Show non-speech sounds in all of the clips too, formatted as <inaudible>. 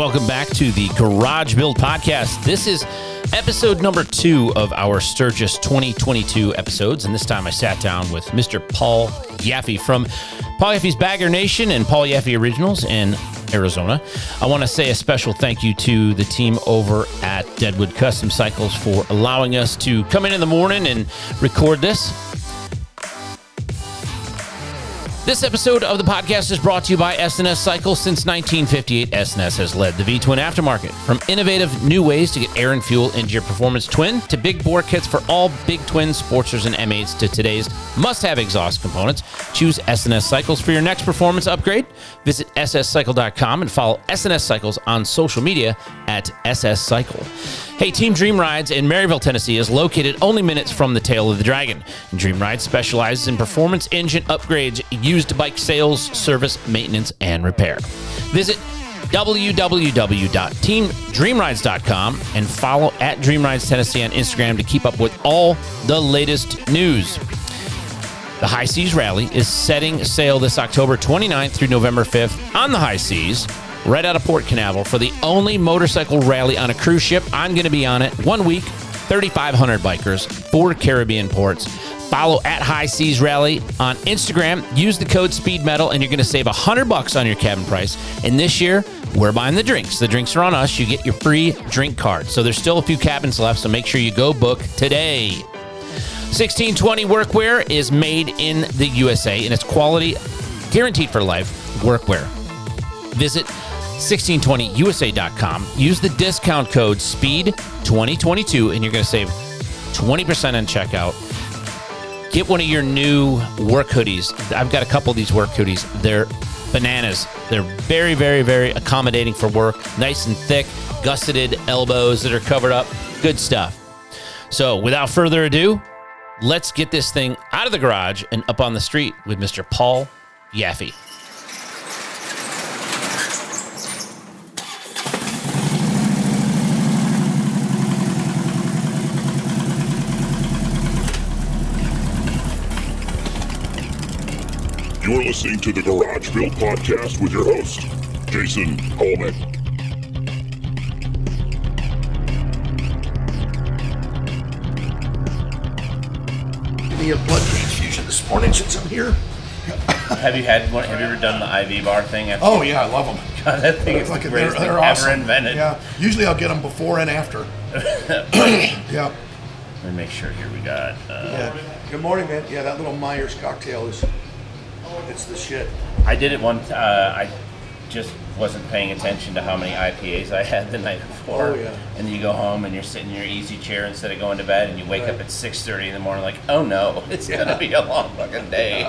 Welcome back to the Garage Build Podcast. This is episode number two of our Sturgis 2022 episodes. And this time I sat down with Mr. Paul Yaffe from Paul Yaffe's Bagger Nation and Paul Yaffe Originals in Arizona. I want to say a special thank you to the team over at Deadwood Custom Cycles for allowing us to come in in the morning and record this. This episode of the podcast is brought to you by S&S Cycle. Since 1958, S&S has led the V Twin aftermarket. From innovative new ways to get air and fuel into your performance twin to big bore kits for all big twin Sportsters and M8s to today's must have exhaust components, choose S&S Cycles for your next performance upgrade. Visit sscycle.com and follow S&S Cycles on social media at SS Cycle. Hey, Team Dream Rides in Maryville, Tennessee is located only minutes from the tail of the dragon. Dream Rides specializes in performance engine upgrades, used bike sales, service, maintenance, and repair. Visit www.teamdreamrides.com and follow at Dreamrides Tennessee on Instagram to keep up with all the latest news. The High Seas Rally is setting sail this October 29th through November 5th on the High Seas, right out of Port Canaveral, for the only motorcycle rally on a cruise ship. I'm going to be on it one week, 3,500 bikers, four Caribbean ports. Follow at High Seas Rally on Instagram. Use the code Speed Metal, and you're going to save 100 bucks on your cabin price. And this year, we're buying the drinks. The drinks are on us. You get your free drink card. So there's still a few cabins left, so make sure you go book today. 1620 Workwear is made in the USA and it's quality guaranteed for life workwear. Visit 1620usa.com. Use the discount code SPEED2022 and you're going to save 20% on checkout. Get one of your new work hoodies. I've got a couple of these work hoodies. They're bananas. They're very, very, very accommodating for work. Nice and thick, gusseted elbows that are covered up. Good stuff. So, without further ado, let's get this thing out of the garage and up on the street with Mr. Paul Yaffe. You're listening to the Garage Build Podcast with your host, Jason Holman. Give me a blood transfusion this morning since I'm here. <laughs> Have you had one? Have you ever done the IV bar thing? After Oh yeah, I love them. <laughs> God, that thing is Like, the they're, greatest they're ever awesome. invented. Yeah. Usually I'll get them before and after. <coughs> <coughs> yeah. Let me make sure here we got. Uh, Yeah. Good morning, man. Yeah, that little Myers cocktail is, it's the shit. I did it one. Uh, I just wasn't paying attention to how many IPAs I had the night before. Oh, yeah. And then you go home and you're sitting in your easy chair instead of going to bed, and you wake Right. up at 6:30 in the morning, like, oh no, <laughs> it's Yeah. gonna be a long fucking day.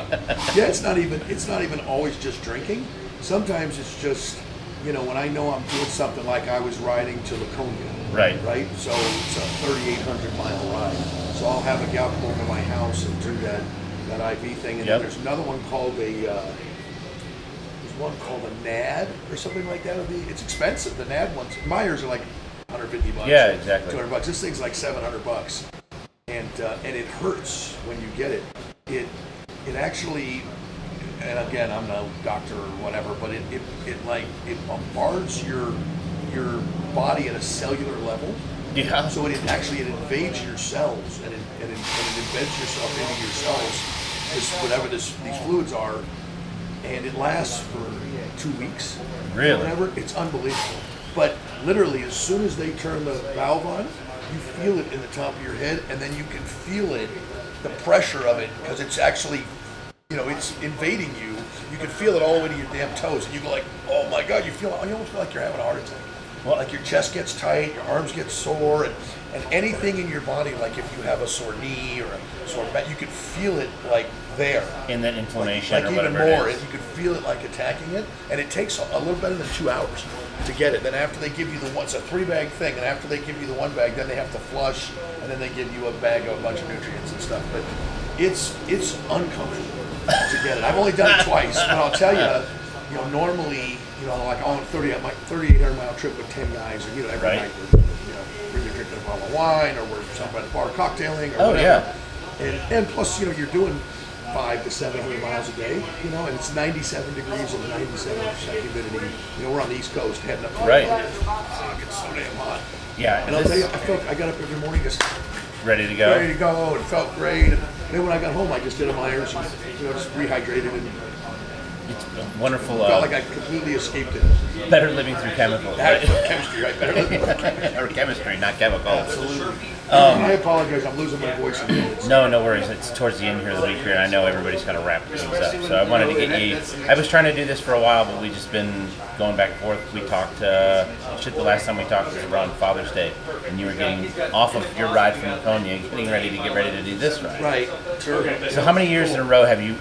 Yeah, it's not even, it's not even always just drinking. Sometimes it's just, you know, when I know I'm doing something like I was riding to Laconia. Right. Right? So it's a 3,800 mile ride. So I'll have a gal come over to my house and do that, that IV thing. And Yep. then there's another one called a, uh, there's one called a NAD or something like that. It'll be- It's expensive. The NAD ones, Myers are like 150 bucks. Yeah, exactly. 200 bucks. This thing's like 700 bucks. And, uh, and it hurts when you get it. It, it actually, and again, I'm no doctor or whatever, but it, it, it like, it bombards your, your body at a cellular level. yeah. So it actually it invades your cells and it, and it, and it embeds yourself into your cells, whatever this these fluids are, and it lasts for two weeks. Really? Whatever. It's unbelievable. But literally, as soon as they turn the valve on, you feel it in the top of your head, and then you can feel it, the pressure of it, because it's actually, you know, it's invading you. You can feel it all the way to your damn toes, and you go like, oh my god, you feel, you almost feel like you're having a heart attack. Well, like your chest gets tight, your arms get sore, and, and anything in your body, like if you have a sore knee or a sore back, you can feel it like there. In that inflammation Like or even whatever more, it and you can feel it like attacking it, and it takes a, little better than two hours. to get it. Then after they give you the one, it's a three bag thing, and after they give you the one bag, then they have to flush, and then they give you a bag of a bunch of nutrients and stuff. But it's it's uncomfortable to get it. I've only done it <laughs> twice, but I'll tell you, you know, normally, you know, like on a 30 my 3,800 mile trip with 10 guys, or you know, every Right. night we're, you know, we're either drinking a bottle of wine, or we're somewhere at the bar cocktailing, or Oh, whatever. yeah. And, and plus, you know, you're doing five to 700 miles a day, you know, and it's 97 degrees and 97% humidity. You know, we're on the East Coast heading up to Right. Ah, it's so damn hot. Yeah, And I'll tell you, I felt I got up every morning just ready to go. ready to go and felt great. And then when I got home, I just did a Myers and you know just rehydrated and It's a wonderful. felt Uh, like I completely escaped it. better living through chemicals. Right? <laughs> chemistry right there. <laughs> or chemistry, not chemicals. Absolutely. I apologize. I'm losing my voice. No, no worries. It's towards the end here of the week here, and I know everybody's kind of wrapping things up. So I wanted to get you. I was trying to do this for a while, but we just been going back and forth. We talked. Uh, shit, the last time we talked was around Father's Day, and you were getting off of your ride from Laconia, getting ready to get ready to do this ride. Right. Sure. So how many years in a row have you?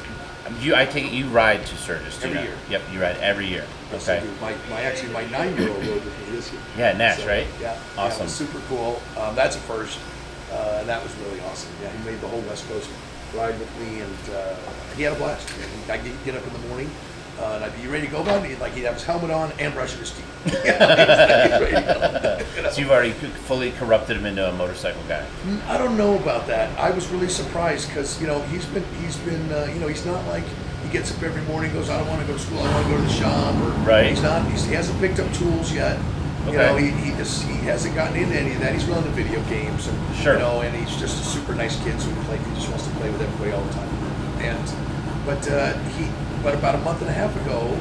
You, I take it you ride to Sturgis. do you Every year. Yep, you ride every year. Yes, I Okay. do. My, my actually my nine year old rode with me this year. Yeah, Nash, right? Yeah. Yeah, it Awesome. was super cool. Um, that's a first, uh, and that was really awesome. Yeah, he made the whole West Coast ride with me, and uh, he had a blast. I get up in the morning. Uh, and I'd be, you ready to go? And he'd, like, he'd have his helmet on and brushing his teeth. You know, he's he's ready to go. <laughs> So you've already fully corrupted him into a motorcycle guy. I don't know about that. I was really surprised because you know he's been he's been uh, you know he's not like he gets up every morning goes I don't want to go to school I want to go to the shop or Right. he's not he's, he hasn't picked up tools yet. You Okay. know he, he just he hasn't gotten into any of that. He's running the video games and Sure. you know and he's just a super nice kid so he like he just wants to play with everybody all the time. And but uh, he but about a month and a half ago.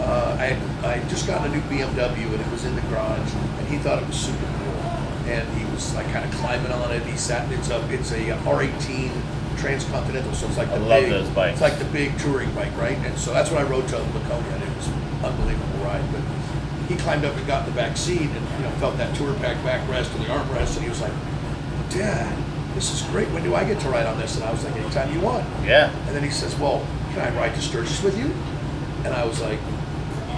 Uh, I I just got a new BMW and it was in the garage and he thought it was super cool and he was like kind of climbing on it. He sat. It's a it's a R18 Transcontinental, so it's like I the love big. those bikes. It's like the big touring bike, right? And so that's what I rode to Laconia, and it was an unbelievable ride. But he climbed up and got in the back seat, and you know felt that tour pack backrest and the armrest, and he was like, "Dad, this is great. When do I get to ride on this?" And I was like, "Anytime you want." Yeah. And then he says, "Well, can I ride to Sturgis with you?" And I was like,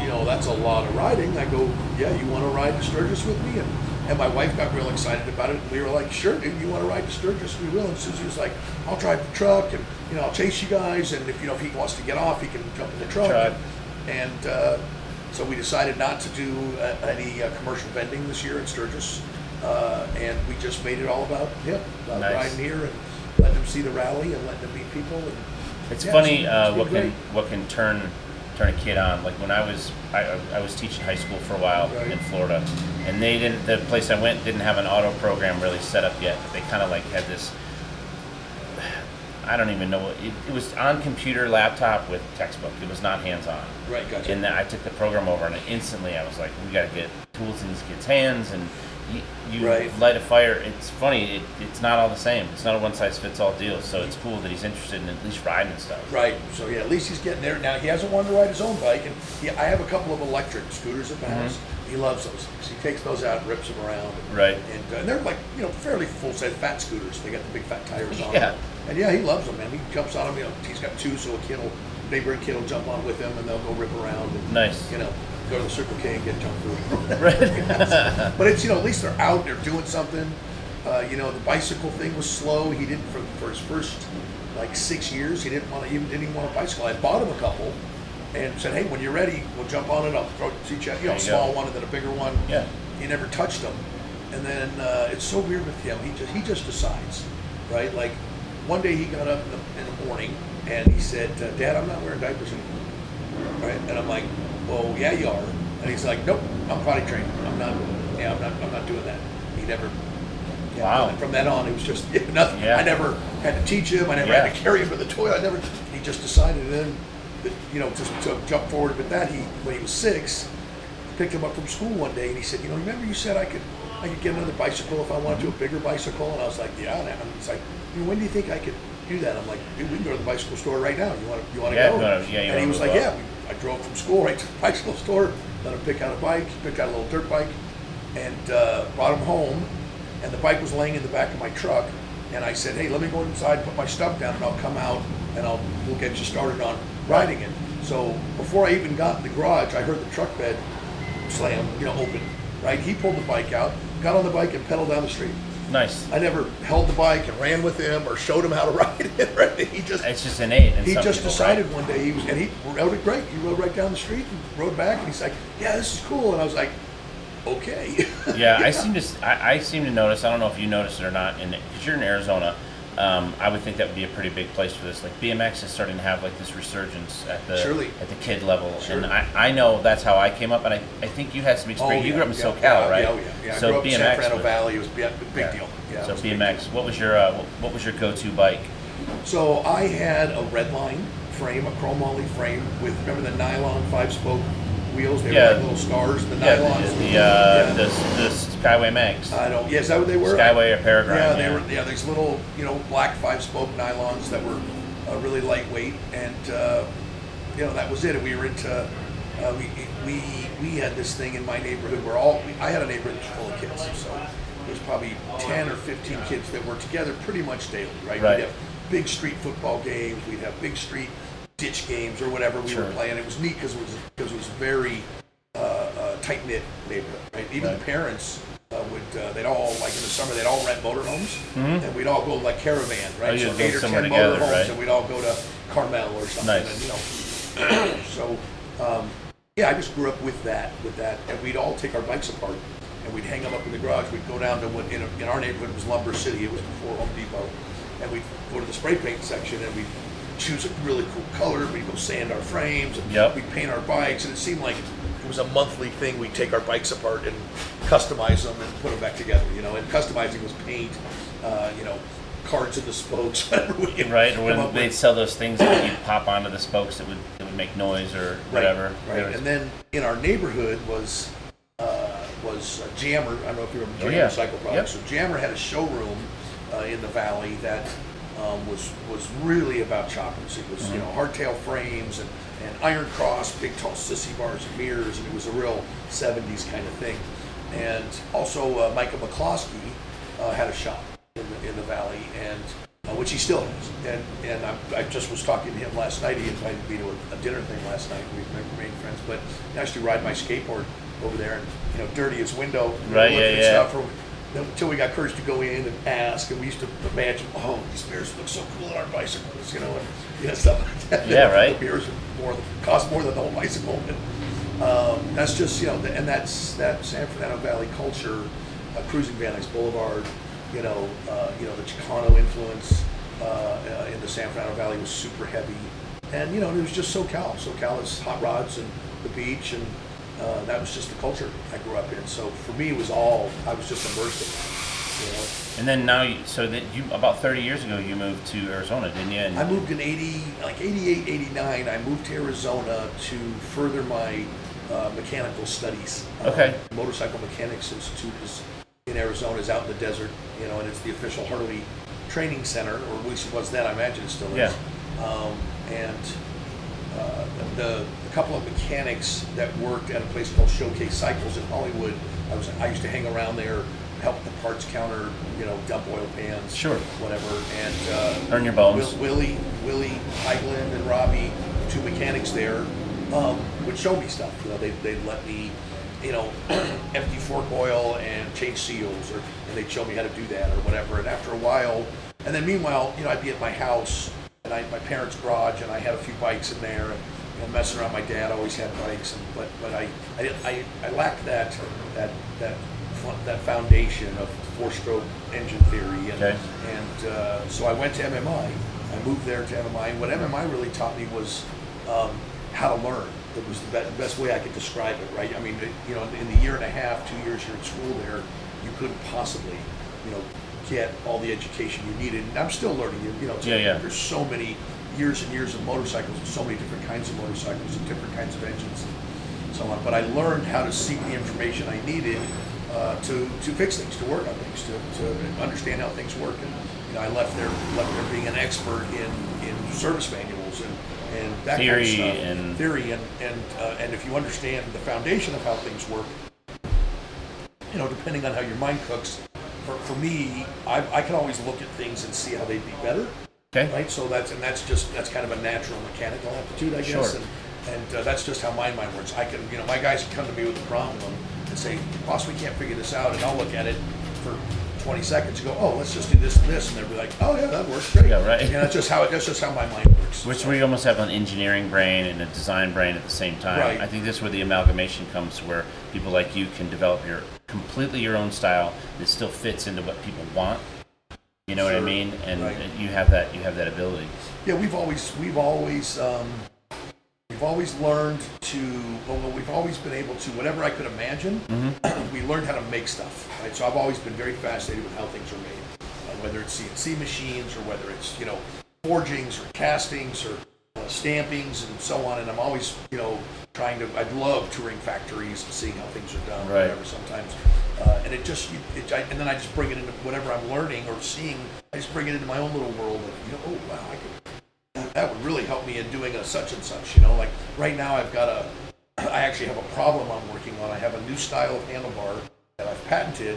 "You know, that's a lot of riding." I go, "Yeah, you want to ride to Sturgis with me?" And and my wife got real excited about it. And we were like, "Sure, dude. You want to ride to Sturgis? We will." And Susie was like, "I'll drive the truck, and you know, I'll chase you guys. And if you know if he wants to get off, he can jump in the truck." Truck. And uh, so we decided not to do uh, any uh, commercial vending this year in Sturgis, uh, and we just made it all about him, about Nice. riding here and letting him see the rally and letting him meet people. And, It's funny uh, what can great. what can turn turn a kid on. Like when I was I, I was teaching high school for a while Right. in Florida, and they didn't the place I went didn't have an auto program really set up yet. But they kind of like had this. I don't even know what it, it was on computer laptop with textbook. It was not hands on. Right, gotcha. And then I took the program over, and instantly I was like, "We got to get tools in these kids' hands." And you, you Right. light a fire. It's funny. It, it's not all the same. It's not a one size fits all deal. So it's cool that he's interested in at least riding and stuff. Right. So yeah, at least he's getting there. Now he hasn't wanted to ride his own bike, and he, I have a couple of electric scooters at the Mm-hmm. house. He loves those. So he takes those out, and rips them around. And, Right. And, uh, and they're like you know fairly full size fat scooters. They got the big fat tires on Yeah. them. And yeah, he loves them, man. He jumps on them. You know, he's got two, so a kid will, neighboring kid will jump on with him, and they'll go rip around. And, Nice. You know, go to the Circle K and get junk food. <laughs> Right. <laughs> But it's you know at least they're out, they're doing something. Uh, you know the bicycle thing was slow. He didn't for, for his first like six years. He didn't want to even didn't even want a bicycle. I bought him a couple, and said, hey, when you're ready, we'll jump on it. I'll throw teach you. You know, a small go. one and then a bigger one. Yeah. He never touched them, and then uh, it's so weird with him. He just he just decides, right? Like one day he got up in the, in the morning and he said, uh, Dad, I'm not wearing diapers anymore. Right? And I'm like, well, yeah, you are. And he's like, nope, I'm potty trained. I'm not. Yeah, I'm not. I'm not doing that. He never. Yeah, Wow. and From then on, it was just <laughs> yeah, nothing. Yeah. I never had to teach him. I never Yeah. had to carry him to the toilet. I never. He just decided. Then, that, you know, just to jump forward with that, he when he was six, picked him up from school one day, and he said, you know, remember you said I could. I could get another bicycle if I wanted to, a bigger bicycle, and I was like, yeah. And he's like, you when do you think I could do that? I'm like, dude, we can go to the bicycle store right now. You want to? You want to Yeah, go? wanna- yeah, and he was like, up. yeah. We, I drove from school right to the bicycle store, let him pick out a bike, picked out a little dirt bike, and uh, brought him home. And the bike was laying in the back of my truck. And I said, hey, let me go inside, put my stuff down, and I'll come out and I'll we'll get you started on riding it. So before I even got in the garage, I heard the truck bed slam, you know, open, right? He pulled the bike out, got on the bike and pedaled down the street. Nice. I never held the bike and ran with him or showed him how to <laughs> ride it. Right? He just It's just innate. He just decided one day he was and he rode it great. He rode right down the street and rode back and he's like, "Yeah, this is cool." And I was like, "Okay." <laughs> yeah, I seem to I, I seem to notice. I don't know if you noticed it or not. In because you're in Arizona, um, I would think that would be a pretty big place for this. Like BMX is starting to have like this resurgence at the Surely. at the kid level, and I, I know that's how I came up, and I, I think you had some experience. you grew up in yeah, SoCal, yeah, right? Yeah, oh, yeah, yeah. I So grew up in San Fernando was- Valley. It was a big yeah. deal. Yeah, it so was a big BMX. What was your uh, what, what was your go-to bike? So I had a red line frame, a chrome moly frame with remember the nylon five spoke wheels? They Yeah. were like little stars. The Yeah, nylons. the the, uh, yeah. the the Skyway Max, I don't. Yeah, is that what they were? Skyway or Peregrine. Yeah, they were. Yeah, these little, you know, black five spoke nylons that were uh, really lightweight, and uh, you know that was it. And we were into. Uh, we, we we had this thing in my neighborhood where all I had a neighborhood full of kids, so there's probably ten or fifteen kids that were together pretty much daily, right? Right. We'd have big street football games, we'd have big street ditch games or whatever we Sure. were playing. It was neat because it was because it was very uh, uh, tight knit neighborhood. Right? Even Right. the parents uh, would uh, they'd all like in the summer they'd all rent motorhomes and we'd all go like caravan, right? Mm-hmm. Oh, so eight or ten together, motorhomes, right? and we'd all go to Carmel or something. Nice. And, you know, <clears throat> so um, yeah, I just grew up with that, with that, and we'd all take our bikes apart and we'd hang them up in the garage. We'd go down to what in, in our neighborhood was Lumber City. It was before Home Depot, and we'd go to the spray paint section and we'd choose a really cool color. We'd go sand our frames and Yep. we'd paint our bikes, and it seemed like it was a monthly thing. We'd take our bikes apart and customize them and put them back together. You know, and customizing was paint, uh, you know, cards in the spokes, <laughs> whatever we Right, or when they'd with. sell those things that you'd pop onto the spokes that would that would make noise or whatever. Right, right. And then in our neighborhood was uh, was uh, Jammer. I don't know if you remember Oh, Jammer yeah. Cycle Products. Yep. So Jammer had a showroom uh, in the valley that um, was was really about choppers. It was Mm-hmm. you know hardtail frames and, and iron cross, big tall sissy bars and mirrors, and it was a real '70s kind of thing. And also uh, Micah McCloskey uh, had a shop in the, in the valley, and uh, which he still has. And and I, I just was talking to him last night. He invited me to a, a dinner thing last night. We remained friends, but I used to ride my skateboard over there and you know dirty his window, Right, yeah, yeah. stuff. Or, until we got courage to go in and ask, and we used to imagine, oh, these mirrors look so cool on our bicycles, you know, and you know, <laughs> stuff like that. Yeah, right. The are more cost more than the whole bicycle. And, um, that's just you know, and that's that San Fernando Valley culture, uh, cruising Van Nuys Boulevard, you know, uh, you know the Chicano influence uh, uh, in the San Fernando Valley was super heavy, and you know it was just SoCal. SoCal is hot rods and the beach, and uh, that was just the culture I grew up in. So for me, it was all I was just immersed in. it, You know. and then now, you, so that you about 30 years ago, you moved to Arizona, didn't you? And I moved in 80, like 88, 89. I moved to Arizona to further my uh, mechanical studies. Okay. Um, Motorcycle Mechanics Institute is in Arizona, is out in the desert, you know, and it's the official Harley training center, or at least it was then. I imagine it still is. Yeah. Um, and uh, the, the couple of mechanics that worked at a place called Showcase Cycles in Hollywood, I was I used to hang around there, help the parts counter, you know, dump oil pans, Sure. whatever, and uh, Earn your bones. Will, Willie, Willie, Heigland, and Robbie, the two mechanics there, um, would show me stuff. You know, they they'd let me, you know, <clears throat> empty fork oil and change seals, or and they'd show me how to do that or whatever. And after a while, and then meanwhile, you know, I'd be at my house and I my parents' garage, and I had a few bikes in there, and you know, messing around. My dad always had bikes, and but but I I I, I lacked that that that that foundation of four-stroke engine theory, and Okay. and uh, so I went to MMI. I moved there to MMI, and what MMI really taught me was um, how to learn. That was the be- best way I could describe it, right? I mean, you know, in the year and a half, two years you're in school there, you couldn't possibly, you know, get all the education you needed. And I'm still learning. You, know, Yeah, yeah. there's so many years and years of motorcycles, and so many different kinds of motorcycles and different kinds of engines and so on. But I learned how to seek the information I needed uh, to to fix things, to work on things, to, to understand how things work. And you know, I left there left there being an expert in in service manuals and and that Theory kind of stuff. and- theory and and uh, and if you understand the foundation of how things work, you know, depending on how your mind cooks. For, for me, I, I can always look at things and see how they'd be better okay. right? So that's and that's just that's kind of a natural mechanical aptitude, I guess. Sure. And And uh, that's just how my mind works. I can, you know, my guys can come to me with a problem and say, boss, we can't figure this out. And I'll look at it for 20 seconds and go, oh, let's just do this and this. And they'll be like, oh, yeah, that works great. Yeah, right. Know, that's just how, it, that's just how my mind works. Which we almost have an engineering brain and a design brain at the same time. Right. I think that's where the amalgamation comes, where people like you can develop your completely your own style that still fits into what people want. You know what I mean? And Right. you have that you have that ability. Yeah, we've always we've always um, we've always learned to well, we've always been able to whatever I could imagine. <clears throat> we learned how to make stuff. Right, so I've always been very fascinated with how things are made, uh, whether it's CNC machines or whether it's you know forgings or castings or uh, stampings and so on. And I'm always you know trying to. I love touring factories and seeing how things are done. or Right. Whatever sometimes. Uh, and it just, you- it, I, and then I just bring it into whatever I'm learning or seeing. I just bring it into my own little world of, you know, oh wow, I could that would really help me in doing a such and such. You know, like right now I've got a, <clears throat> I actually have a problem I'm working on. I have a new style of handlebar that I've patented,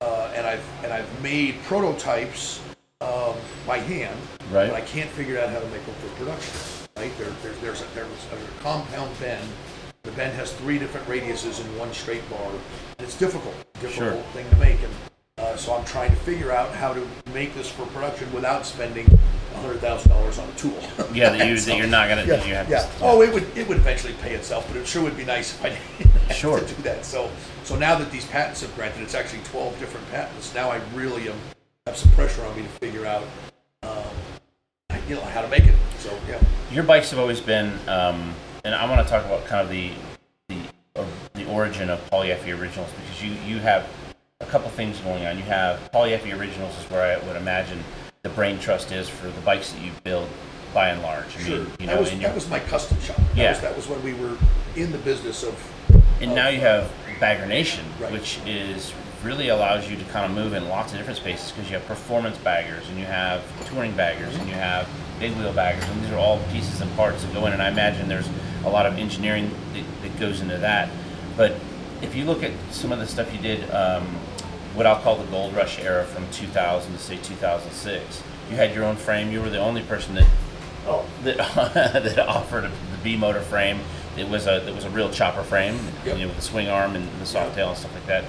uh, and I've and I've made prototypes um, by hand, Right. but I can't figure out how to make them for production. Right there, there there's a, there's a compound bend. The bend has three different radiuses in one straight bar. And it's difficult, difficult Sure. thing to make, and uh, so I'm trying to figure out how to make this for production without spending hundred thousand dollars on a tool. <laughs> Yeah, that you that you're not gonna yeah, that you have yeah. to Oh, it would it would eventually pay itself, but it sure would be nice if I <laughs> Sure. to do that. So so now that these patents have granted, it's actually twelve different patents. Now I really am have some pressure on me to figure out, um, you know, how to make it. So yeah. Your bikes have always been, um, and I want to talk about kind of the the or the origin of Paul Yaffe Originals because you you have a couple things going on. You have Paul Yaffe Originals is where I would imagine the brain trust is for the bikes that you build by and large. I Sure. mean, you that know, was and, that was my custom shop. That Yeah. was that was when we were in the business of and now you have Bagger Nation, Right. which is really allows you to kind of move in lots of different spaces because you have performance baggers and you have touring baggers and you have big wheel baggers and these are all pieces and parts that go in and I imagine there's a lot of engineering that, that goes into that but if you look at some of the stuff you did um, what I'll call the gold rush era from 2000 to say 2006 you had your own frame you were the only person that oh <laughs> that, that offered the B motor frame. It was a it was a real chopper frame, Yep. you know, with the swing arm and the soft tail and stuff like that.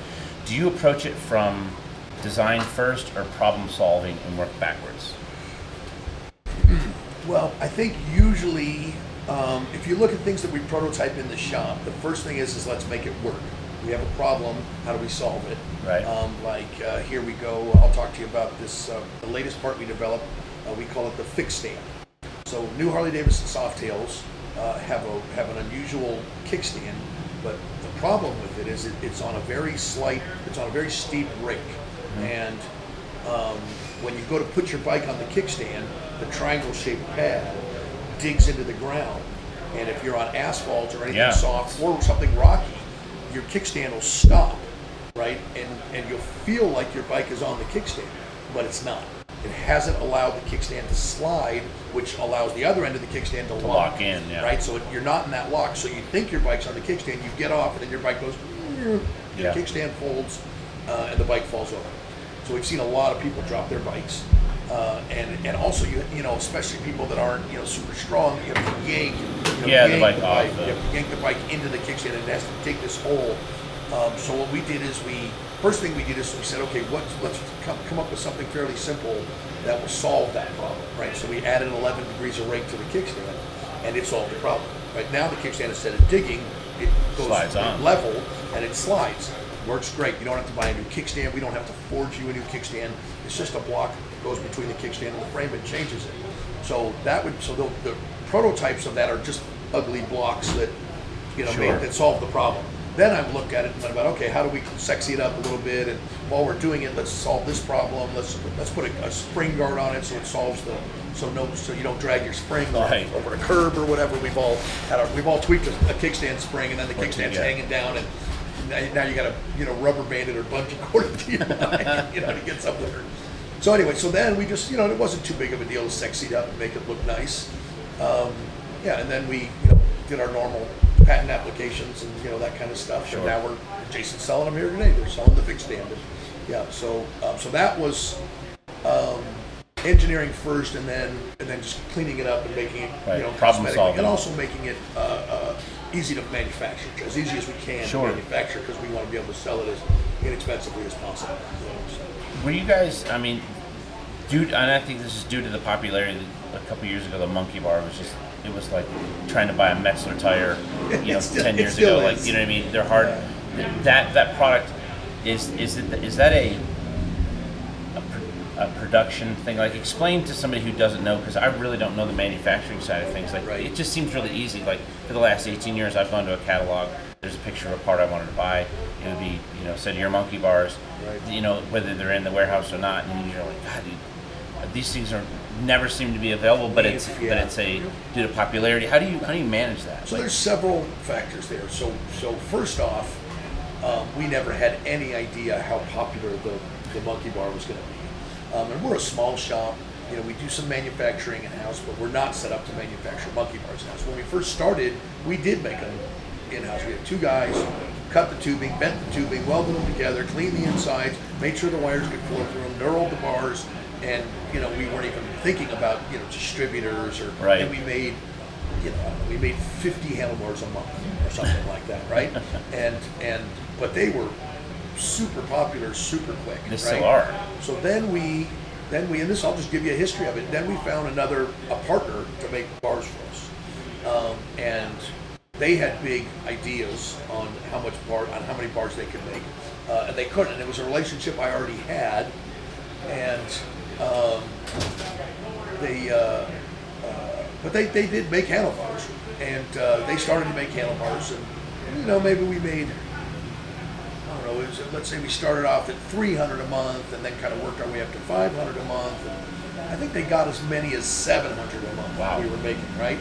Do you approach it from design first or problem solving and work backwards? Well, I think usually, um, if you look at things that we prototype in the shop, the first thing is is let's make it work. We have a problem. How do we solve it? Right. Um, like uh, here we go. I'll talk to you about this. Uh, the latest part we developed. Uh, we call it the fix stand. So new Harley Davidson Softails uh, have a have an unusual kickstand, but the problem with it is it, it's on a very slight, it's on a very steep rake, and um, when you go to put your bike on the kickstand, the triangle-shaped pad digs into the ground, and if you're on asphalt or anything Yeah. soft or something rocky, your kickstand will stop, right? And and you'll feel like your bike is on the kickstand, but it's not. It hasn't allowed the kickstand to slide, which allows the other end of the kickstand to, lock in, yeah. Right, so you're not in that lock. So you think your bike's on the kickstand, you get off, and then your bike goes. Your Yeah. kickstand folds, uh, and the bike falls over. So we've seen a lot of people drop their bikes, uh, and and also you you know especially people that aren't you know super strong, you have to yank. You know, Yeah, the yank bike off You have to yank the bike into the kickstand, and it has to dig this hole. Um, so what we did is we first thing we did is we said, okay, what, let's come, come up with something fairly simple that will solve that problem, right? So we added 11 degrees of rake to the kickstand, and it solved the problem. Right now, the kickstand instead of digging, it goes level and it slides. Works great. You don't have to buy a new kickstand. We don't have to forge you a new kickstand. It's just a block that goes between the kickstand and the frame and changes it. So that would so the, the prototypes of that are just ugly blocks that you know Sure. make, that solve the problem. Then I look at it and I'm about okay, how do we sexy it up a little bit? And while we're doing it, let's solve this problem. Let's let's put a, a spring guard on it so it solves the so no so you don't drag your spring Right. over a curb or whatever. We've all had our, we've all tweaked a, a kickstand spring and then the kickstand's yeah. hanging down and now, now you got to you know rubber band it or bungee <laughs> cord it to your bike, you know to get something. So anyway, so then we just you know it wasn't too big of a deal to sexy it up and make it look nice. Um, yeah, and then we you know did our normal patent applications and you know that kind of stuff. Sure. And now we're Jason's selling them here today. They're selling the big stand. And, yeah, so um, so that was um, engineering first, and then and then just cleaning it up and making it Right, you know problem solving. and also making it uh, uh, easy to manufacture, as easy as we can Sure. to manufacture, because we want to be able to sell it as inexpensively as possible. Were you guys? I mean, due and I think this is due to the popularity. A couple years ago, the Monkey Bar was just. It was like trying to buy a Metzeler tire, you know, <laughs> still- ten years ago. Like you know what I mean? They're hard. That that product is is it is that a a, pr- a production thing? Like, explain to somebody who doesn't know, because I really don't know the manufacturing side of things. Like, Right. it just seems really easy. Like, for the last 18 years, I've gone to a catalog. There's a picture of a part I wanted to buy. It would be, you know, said your monkey bars. Right. You know, whether they're in the warehouse or not, and you're like, God, dude, these things are never seem to be available. But it's but it's a due to popularity. How do you how do you manage that? So Like, there's several factors there. So so first off, um, we never had any idea how popular the, the monkey bar was going to be. Um, and we're a small shop. You know, we do some manufacturing in house, but we're not set up to manufacture monkey bars in house. When we first started, we did make them in house. We had two guys, cut the tubing, bent the tubing, welded them together, cleaned the insides, made sure the wires could flow through them, knurled the bars, and you know we weren't even thinking about you know distributors or Right. and we made you know, we made 50 handlebars a month or something like that, right? <laughs> And and but they were super popular, super quick. They right? still are. So then we, then we, and this I'll just give you a history of it. Then we found another a partner to make bars for us, um, and they had big ideas on how much bar, on how many bars they could make, uh, and they couldn't. And it was a relationship I already had, and um, they, uh, uh, but they, they did make handlebars, and uh, they started to make handlebars, and you know maybe we made don't know, it was, let's say we started off at 300 a month and then kind of worked our way up to 500 a month. And I think they got as many as 700 a month Wow. we were making, right?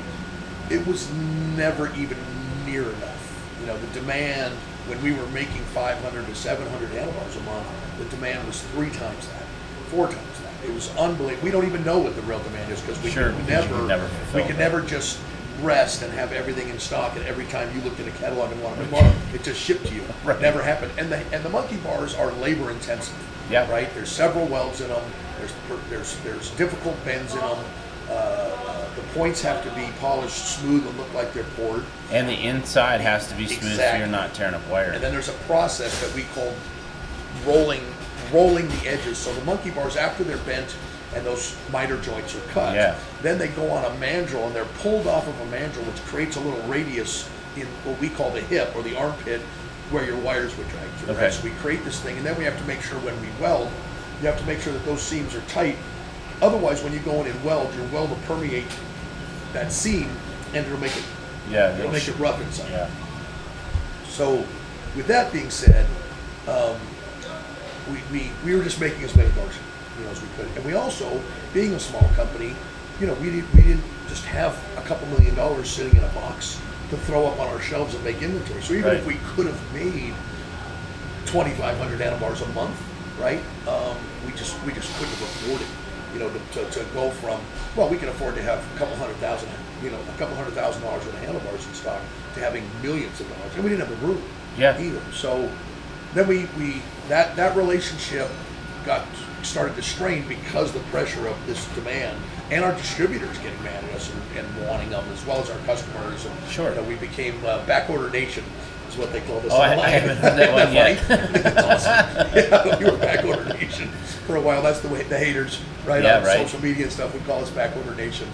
It was never even near enough. You know, the demand when we were making 500 to 700 handlebars a month, the demand was three times that, four times that. It was unbelievable. We don't even know what the real demand is because we Sure, could never, never we could that. never just rest and have everything in stock and every time you looked at a catalog and wanted more, it just shipped to you. <laughs> Right. Never happened. And the and the monkey bars are labor intensive. Yeah. Right. There's several welds in them. There's there's there's difficult bends in them. Uh, uh, the points have to be polished smooth and look like they're poured. and the inside has to be smooth, so you're not tearing up wire. And then there's a process that we call rolling rolling the edges. So the monkey bars after they're bent and those miter joints are cut, Yeah. then they go on a mandrel and they're pulled off of a mandrel, which creates a little radius in what we call the hip or the armpit, where your wires would drag through. Okay. Right? So we create this thing, and then we have to make sure when we weld, you have to make sure that those seams are tight. Otherwise, when you go in and weld, your weld will permeate that seam, and it'll make it yeah, it'll make it rough inside. yeah. So, with that being said, um, we, we, we were just making as many bars, you know, as we could, and we also, being a small company, you know, we didn't we didn't just have a couple million dollars sitting in a box to throw up on our shelves and make inventory. So even if we could have made 2,500 handlebars a month, right? Um, we just we just couldn't have afforded, you know, to, to, to go from well, we can afford to have a couple hundred thousand, you know, a couple hundred thousand dollars worth of handlebars in stock to having millions of dollars, and we didn't have the room Yeah. either. So then we we that that relationship got started to strain because the pressure of this demand and our distributors getting mad at us and, and wanting them as well as our customers and Sure. you know, we became uh, backorder nation is what they called us Oh, I- I haven't heard that one yet. <laughs> That's <laughs> awesome. yeah, we were backorder nation for a while. That's the way the haters, right? Yeah, on right. social media and stuff would call us backorder nation.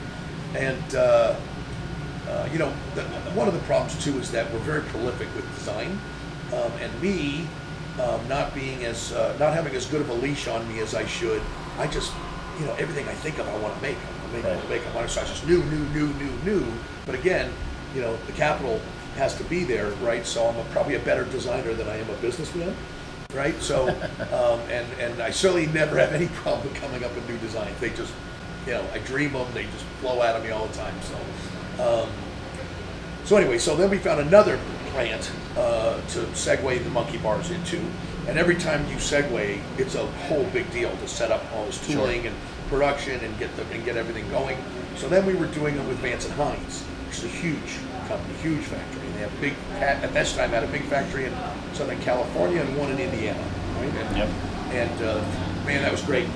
And uh, uh, you know, the, one of the problems too is that we're very prolific with design, um, and me um, not being as uh, not having as good of a leash on me as I should. I just, you know, everything I think of, I want to make. I want to make. I want to make. I want to. So I just new, new, new, new, new. But again, you know, the capital has to be there, right? So I'm a, probably a better designer than I am a businessman, right? So, <laughs> um, and and I certainly never have any <laughs> problem coming up with new designs. They just, you know, I dream them. They just flow out of me all the time. So. Um, so anyway, so then we found another plant uh, to segue the monkey bars into, and every time you segue, it's a whole big deal to set up all this tooling and production and get the and get everything going. So then we were doing it with Vance and Hines, which is a huge company, huge factory. And they have big at, at this time had a big factory in Southern California and one in Indiana, right? And, Yep. and uh, man, that was great.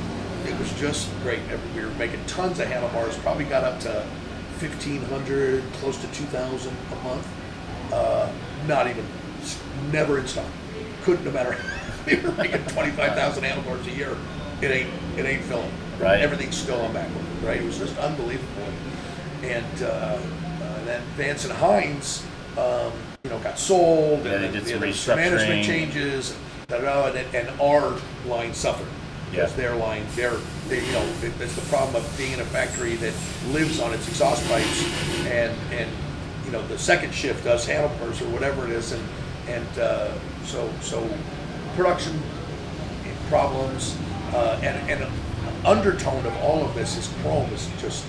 it was just great. We were making tons of handlebars. Probably got up to fifteen hundred, close to two thousand a month. Uh, not even, never in stock. Couldn't, no matter. we were making twenty-five thousand handlebars a year. It ain't, it ain't filling. Right. Everything's still on back order, right? It was just unbelievable. And uh, uh, then Vance and Hines, um, you know, got sold. Yeah, and they did some management changes. Da, da, da, and, and our line suffered because Yeah. their line, their, they, you know, it, it's the problem of being in a factory that lives on its exhaust pipes, and and you know the second shift does handlebars or whatever it is, and and uh, so so production problems, uh, and and an undertone of all of this is chrome is just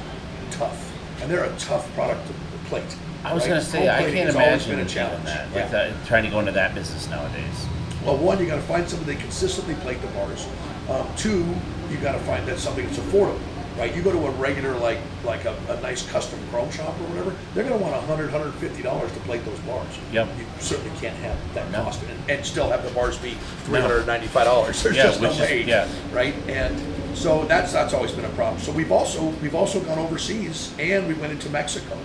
tough, and they're a tough product to plate. I was right? gonna say I can't always imagine been a challenge. that, Yeah. like that, trying to go into that business nowadays. Well, one, you got to find somebody that consistently plate the bars. Um, two, you got to find that something that's affordable, right? You go to a regular like like a, a nice custom chrome shop or whatever, they're going to want 100 150 dollars to plate those bars. Yep. You certainly can't have that No. cost and, and still have the bars be 395 dollars. <laughs> There's Yeah, just no which is- way, yeah. right? And so that's that's always been a problem. So we've also we've also gone overseas and we went into Mexico.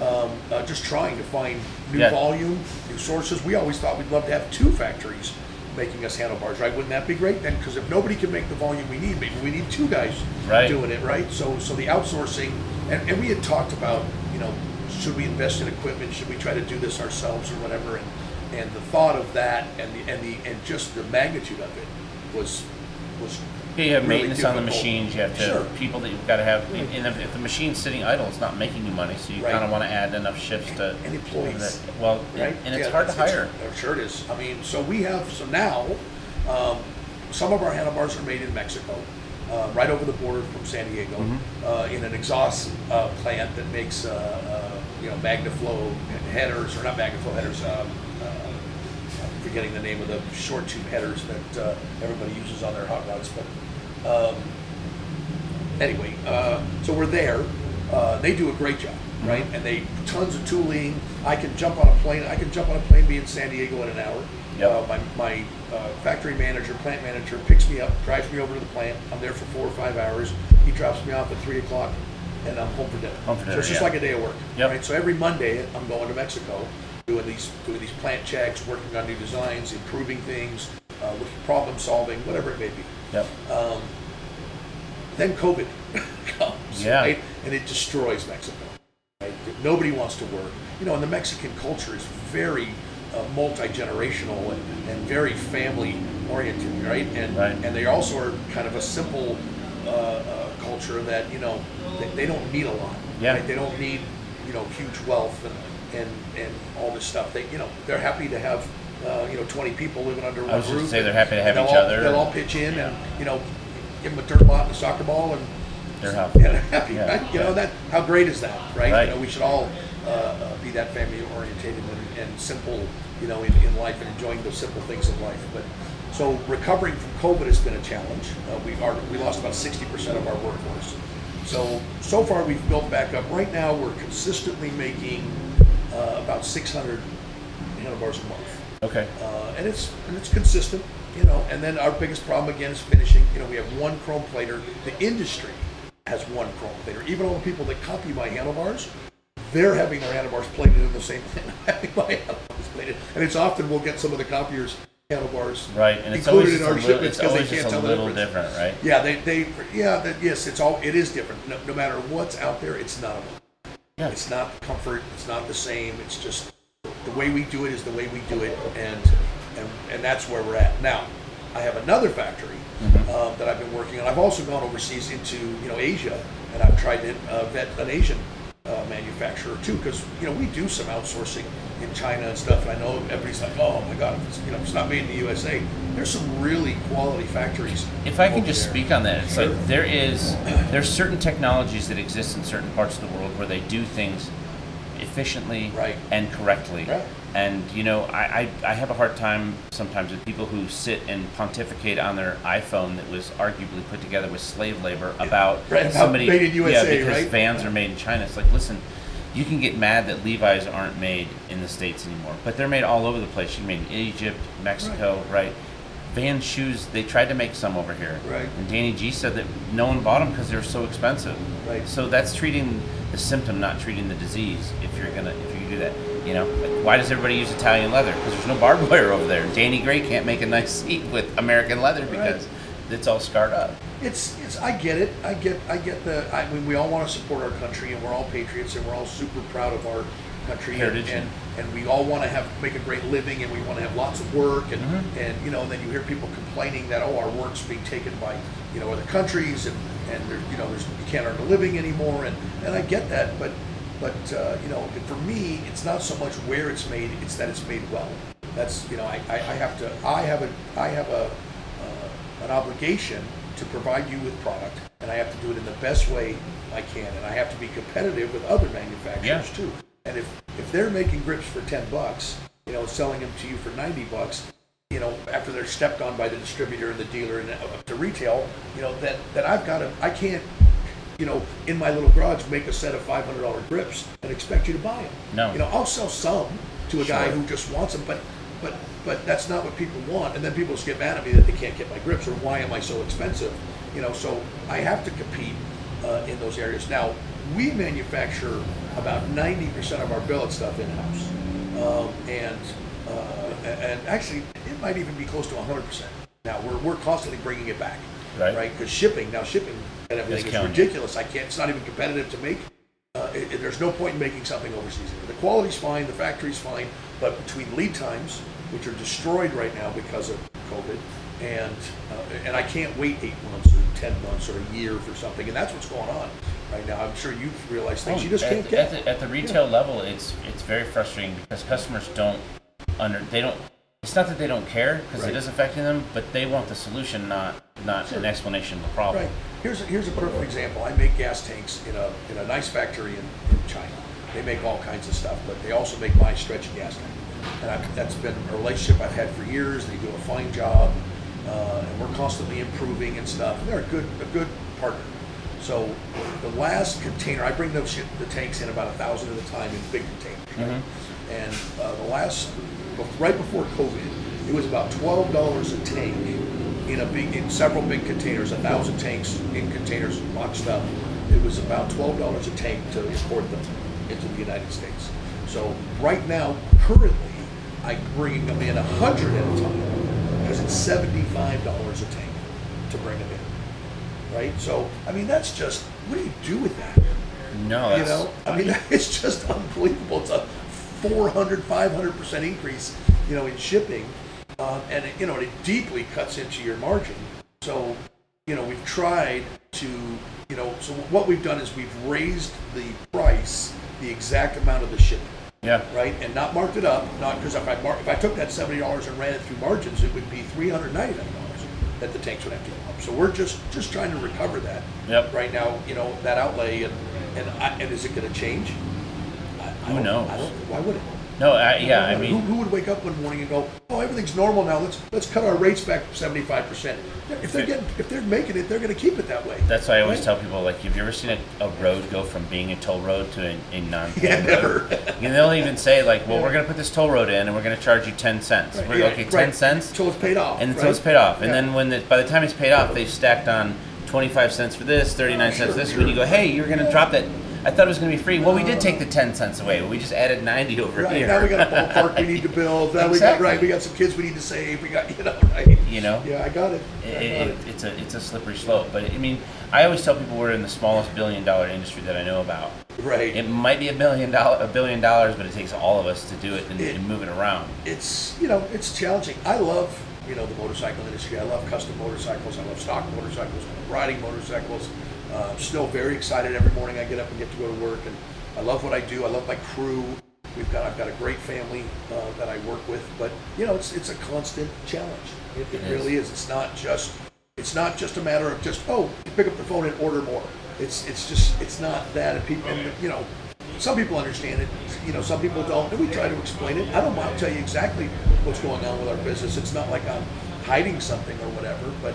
Um, uh, just trying to find new Yeah. volume, new sources. We always thought we'd love to have two factories making us handlebars, right? Wouldn't that be great? Then, because if nobody can make the volume we need, maybe we need two guys Right. doing it, right? So, so the outsourcing, and, and we had talked about, you know, should we invest in equipment? Should we try to do this ourselves or whatever? And and the thought of that and the and the and just the magnitude of it was was Yeah, you have really maintenance on the difficult. machines. You have to Sure. people that you've got to have. And if, if the machine's sitting idle, it's not making you money. So you Right. kind of want to add enough shifts to And employees. that- well, right? and it's Yeah, hard to hire. I'm sure it is. I mean, so we have, so now, um, some of our handlebars are made in Mexico, uh, right over the border from San Diego, Mm-hmm. uh, in an exhaust uh, plant that makes, uh, uh, you know, MagnaFlow headers, or not MagnaFlow headers, um, uh, I'm forgetting the name of the short tube headers that uh, everybody uses on their hot rods, but um, anyway, uh, so we're there. Uh, they do a great job, right? And they tons of tooling. I can jump on a plane. I can jump on a plane, be in San Diego in an hour. Yep. Uh, my my uh, factory manager, plant manager, picks me up, drives me over to the plant. I'm there for four or five hours. He drops me off at three o'clock, and I'm home for dinner. Home for dinner so it's just yeah. like a day of work, Yep. right? So every Monday, I'm going to Mexico, doing these doing these plant checks, working on new designs, improving things, uh, looking problem solving, whatever it may be Yep. then COVID <laughs> comes, Yeah. right? And it destroys Mexico. Right? Nobody wants to work. You know, and the Mexican culture is very uh, multi generational and, and very family oriented, right? And Right. and they also are kind of a simple uh, uh, culture that you know they, they don't need a lot. Yeah. Right? They don't need you know huge wealth and and and all this stuff. They you know they're happy to have. Uh, you know, 20 people living under one was just roof. say they're happy to have and each they'll all- other. They'll all pitch in and, you know, give them a dirt lot and a soccer ball and They're happy. happy, Yeah. right? You know that how great is that, right? Right. You know, we should all uh, uh, be that family orientated and, and simple, you know, in, in life and enjoying those simple things in life. But so recovering from COVID has been a challenge. Uh, we are we lost about sixty percent of our workforce. So so far we've built back up. Right now we're consistently making uh, about six hundred handlebars a month Okay. uh, and it's and it's consistent, you know. And then our biggest problem again is finishing. You know, we have one chrome plater. The industry has one chrome plater. Even all the people that copy my handlebars, they're having their handlebars plated in the same <laughs> thing. I'm having my handlebars plated, and it's often we'll get some of the copiers handlebars Right, and it's included always in just a our little, shipments it's because they always can't just a tell the little difference. different, right? Yeah, they, they yeah, that, yes, it's all it is different. No, no matter what's out there, it's not a Yeah. it's not comfort. It's not the same. It's just the way we do it is the way we do it, and and and that's where we're at now. I have another factory um, that I've been working on. I've also gone overseas into you know Asia, and I've tried to uh, vet an Asian uh, manufacturer too, because you know we do some outsourcing in China and stuff. And I know everybody's like, oh my god, if it's, you know it's not made in the USA. There's some really quality factories. If I can just there. speak on that, it's Sure. like there is there's certain technologies that exist in certain parts of the world where they do things efficiently Right. and correctly. Right. And you know, I, I, I have a hard time sometimes with people who sit and pontificate on their iPhone that was arguably put together with slave labor about Right, somebody made in USA, yeah, because vans are made in China. It's like listen, you can get mad that Levi's aren't made in the states anymore, but they're made all over the place. You're made in Egypt, Mexico, right? Van shoes. They tried to make some over here, Right. And Danny G said that no one bought them because they were so expensive. Right. So that's treating the symptom, not treating the disease. If you're gonna, if you do that, you know, like, why does everybody use Italian leather? Because there's no barbed wire over there. Danny Gray can't make a nice <laughs> seat with American leather because it's all scarred up. It's, it's, I get it. I get, I get the, I mean, we all want to support our country and we're all patriots and we're all super proud of our country. and- Heritage. And, and we all want to have, make a great living and we want to have lots of work and, Mm-hmm. and, you know, and then you hear people complaining that, oh, our work's being taken by, you know, other countries and, and there, you know, there's, you can't earn a living anymore and, and I get that, but, but, uh, you know, for me, it's not so much where it's made, it's that it's made well. That's, you know, I, I, I have to, I have a, I have a, uh, an obligation to provide you with product, and I have to do it in the best way I can, and I have to be competitive with other manufacturers Yeah. too. And if, if they're making grips for ten bucks, you know, selling them to you for ninety bucks, you know, after they're stepped on by the distributor and the dealer and up to retail, you know, that, that I've got to, I can't, you know, in my little garage, make a set of five hundred dollar grips and expect you to buy them. No. You know, I'll sell some to a guy who just wants them, but, but, but that's not what people want. And then people just get mad at me that they can't get my grips or why am I so expensive? You know, so I have to compete uh, in those areas. Now, we manufacture about ninety percent of our billet stuff in-house. Um, and, uh, and actually, it might even be close to hundred percent. Now, we're, we're constantly bringing it back. Right. Right? Because shipping, now shipping and everything is ridiculous. I can't, it's not even competitive to make uh, it, it- there's no point in making something overseas. The quality's fine, the factory's fine, but between lead times, which are destroyed right now because of COVID, and uh, and I can't wait eight months or ten months or a year for something, and that's what's going on right now. I'm sure you've realized things you just at, can't the- get. At the, at the retail level, it's it's very frustrating because customers don't under they don't. It's not that they don't care because Right. it is affecting them, but they want the solution, not not an explanation of the problem. Right. Here's a, here's a perfect example. I make gas tanks in a in a nice factory in, in China. They make all kinds of stuff, but they also make my stretch gas tank. And I've, that's been a relationship I've had for years. They do a fine job, uh, and we're constantly improving and stuff. And they're a good a good partner. So the last container, I bring those shit, the tanks in about a thousand at a time in big containers. right? And uh, the last, right before COVID, it was about twelve dollars a tank in a big, in several big containers, a thousand tanks in containers boxed up. It was about twelve dollars a tank to import them into the United States. So right now, currently, I bring them in a hundred at a time because it's seventy-five dollars a tank to bring them in. Right? So, I mean, that's just, what do you do with that? No, You know, I mean, <laughs> it's just unbelievable. It's a 400, 500% increase, you know, in shipping. Um, and, it, you know, it deeply cuts into your margin. So, you know, we've tried to, you know, so what we've done is we've raised the price, the exact amount of the shipping yeah. right? And not marked it up, not because if I mar- if I took that seventy dollars and ran it through margins, it would be three hundred ninety nine dollars that the tanks would have to. So we're just just trying to recover that. Yep. Right now, you know that outlay, and and I, and is it going to change? I, I Who don't- knows? I don't. Why would it? No, I, yeah, I who, mean, who would wake up one morning and go, "Oh, everything's normal now. Let's let's cut our rates back seventy five percent." If they're getting if they're making it, they're going to keep it that way. that's why I always tell people like, have you ever seen a, a road go from being a toll road to a, a non? Yeah, never. And they'll even say like, well, we're gonna put this toll road in and we're gonna charge you ten cents. We're yeah, okay, ten right. cents. Until it's paid off. and until right? it's paid off. And Yeah. then when the, by the time it's paid off, they've stacked on 25 cents for this, 39 cents for this. When you go, hey, you're going to drop that. I thought it was going to be free. Well, we did take the 10 cents away. We just added 90 over Right, here. now we got a ballpark we <laughs> need to build. Now we got right, we got some kids we need to save. We got <laughs> you know right. You know? Yeah, I got it. I It, got it, it. it's a it's a slippery slope, but I mean, I always tell people we're in the smallest billion dollar industry that I know about. Right. It might be a billion dollar a billion dollars, but it takes all of us to do it and, It- and move it around. it's you know it's challenging. I love you know the motorcycle industry. I love custom motorcycles. I love stock motorcycles. I love riding motorcycles. Uh, I'm still very excited every morning I get up and get to go to work, and I love what I do. I love my crew. We've got I've got a great family uh, that I work with, but you know it's it's a constant challenge. It, it It really is. It's not just it's not just a matter of just oh pick up the phone and order more. It's it's just it's not that. And people and, you know some people understand it. You know some people don't. And we try to explain it. I don't want to tell you exactly what's going on with our business. It's not like I'm hiding something or whatever. But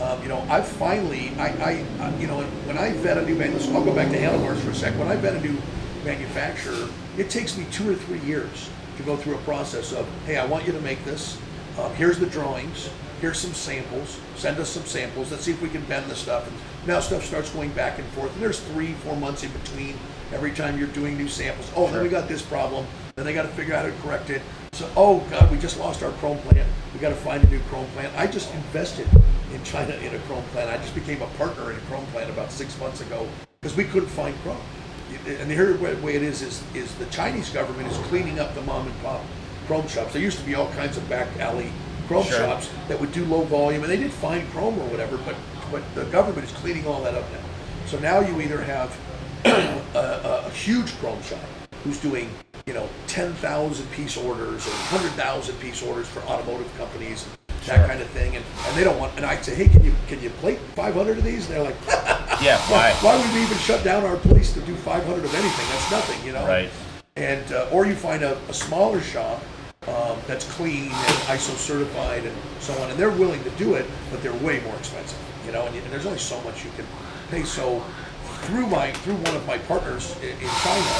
um, you know I finally I, I I- you know when I vet a new manufacturer, I'll go back to handlebars for a sec. When I vet a new manufacturer, it takes me two or three years to go through a process of hey I want you to make this. um, here's the drawings, here's some samples, send us some samples, let's see if we can bend the stuff. And now stuff starts going back and forth, and there's three, four months in between every time you're doing new samples. Oh, then we got this problem, then they got to figure out how to correct it. So, oh God, we just lost our chrome plant. We got to find a new chrome plant. I just invested in China in a chrome plant. I just became a partner in a chrome plant about six months ago because we couldn't find chrome. And the way it is is is the Chinese government is cleaning up the mom and pop chrome shops. There used to be all kinds of back alley chrome Sure. shops that would do low volume, and they did find chrome or whatever. But but the government is cleaning all that up now. So now you either have <clears throat> a, a, a huge chrome shop who's doing you know 10,000 piece orders or 100,000 piece orders for automotive companies, that Sure. kind of thing, and, and they don't want. And I'd say, hey, can you can you plate 500 of these? And they're like, <laughs> Yeah, why, why? why would we even shut down our place to do 500 of anything? That's nothing, you know. Right. And uh, or you find a, a smaller shop um, that's clean and ISO certified and so on, and they're willing to do it, but they're way more expensive, you know. And, and there's only so much you can pay. So through my through one of my partners in, in China,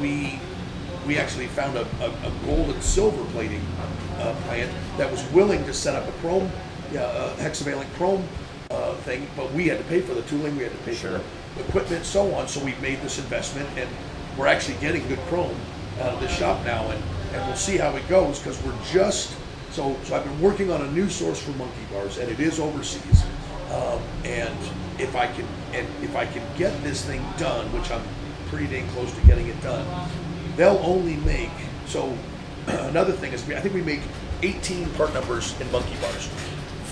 we we actually found a, a, a gold and silver plating uh, plant that was willing to set up a chrome, uh, hexavalent chrome uh, thing, but we had to pay for the tooling, we had to pay Sure. for the equipment, so on. So we've made this investment, and we're actually getting good chrome out of this shop now, and, and we'll see how it goes because we're just so. So I've been working on a new source for monkey bars, and it is overseas. Um, and if I can, and if I can get this thing done, which I'm pretty dang close to getting it done, they'll only make so. <clears throat> Another thing is, I think we make 18 part numbers in monkey bars.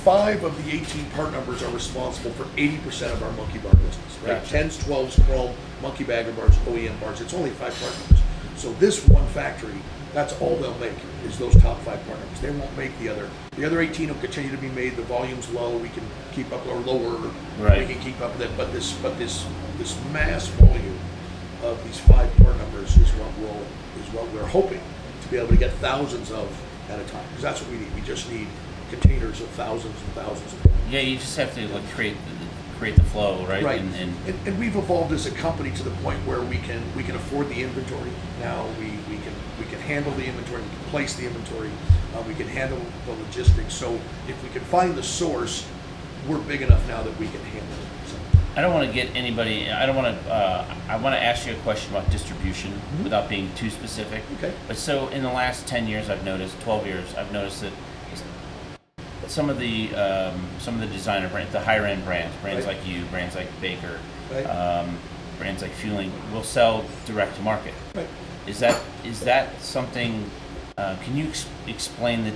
Five of the 18 part numbers are responsible for 80% of our monkey bar business. Right? Gotcha. 10s, 12s, chrome, monkey bagger bars, OEM bars. It's only five part numbers. So this one factory, that's all they'll make is those top five part numbers. They won't make the other. The other 18 will continue to be made. The volume's low. We can keep up or lower. Right. We can keep up with it. But this, but this, this mass volume of these five part numbers is what will is what we're hoping to be able to get thousands of at a time because that's what we need. We just need containers of thousands and thousands of them. Yeah, you just have to like create the, create the flow, right? Right, And, and and, and we've evolved as a company to the point where we can we can afford the inventory. Now we, we can we can handle the inventory, we can place the inventory, uh, we can handle the logistics. So if we can find the source, we're big enough now that we can handle it. I don't want to get anybody. I don't want to. Uh, I want to ask you a question about distribution without being too specific. Okay. But so in the last ten years, I've noticed, twelve years, I've noticed that some of the um, some of the designer brands, the higher end brands, brands Right. like you, brands like Baker, Right. um, brands like Feuling, will sell direct to market. right. Is that is that something? Uh, can you ex- explain the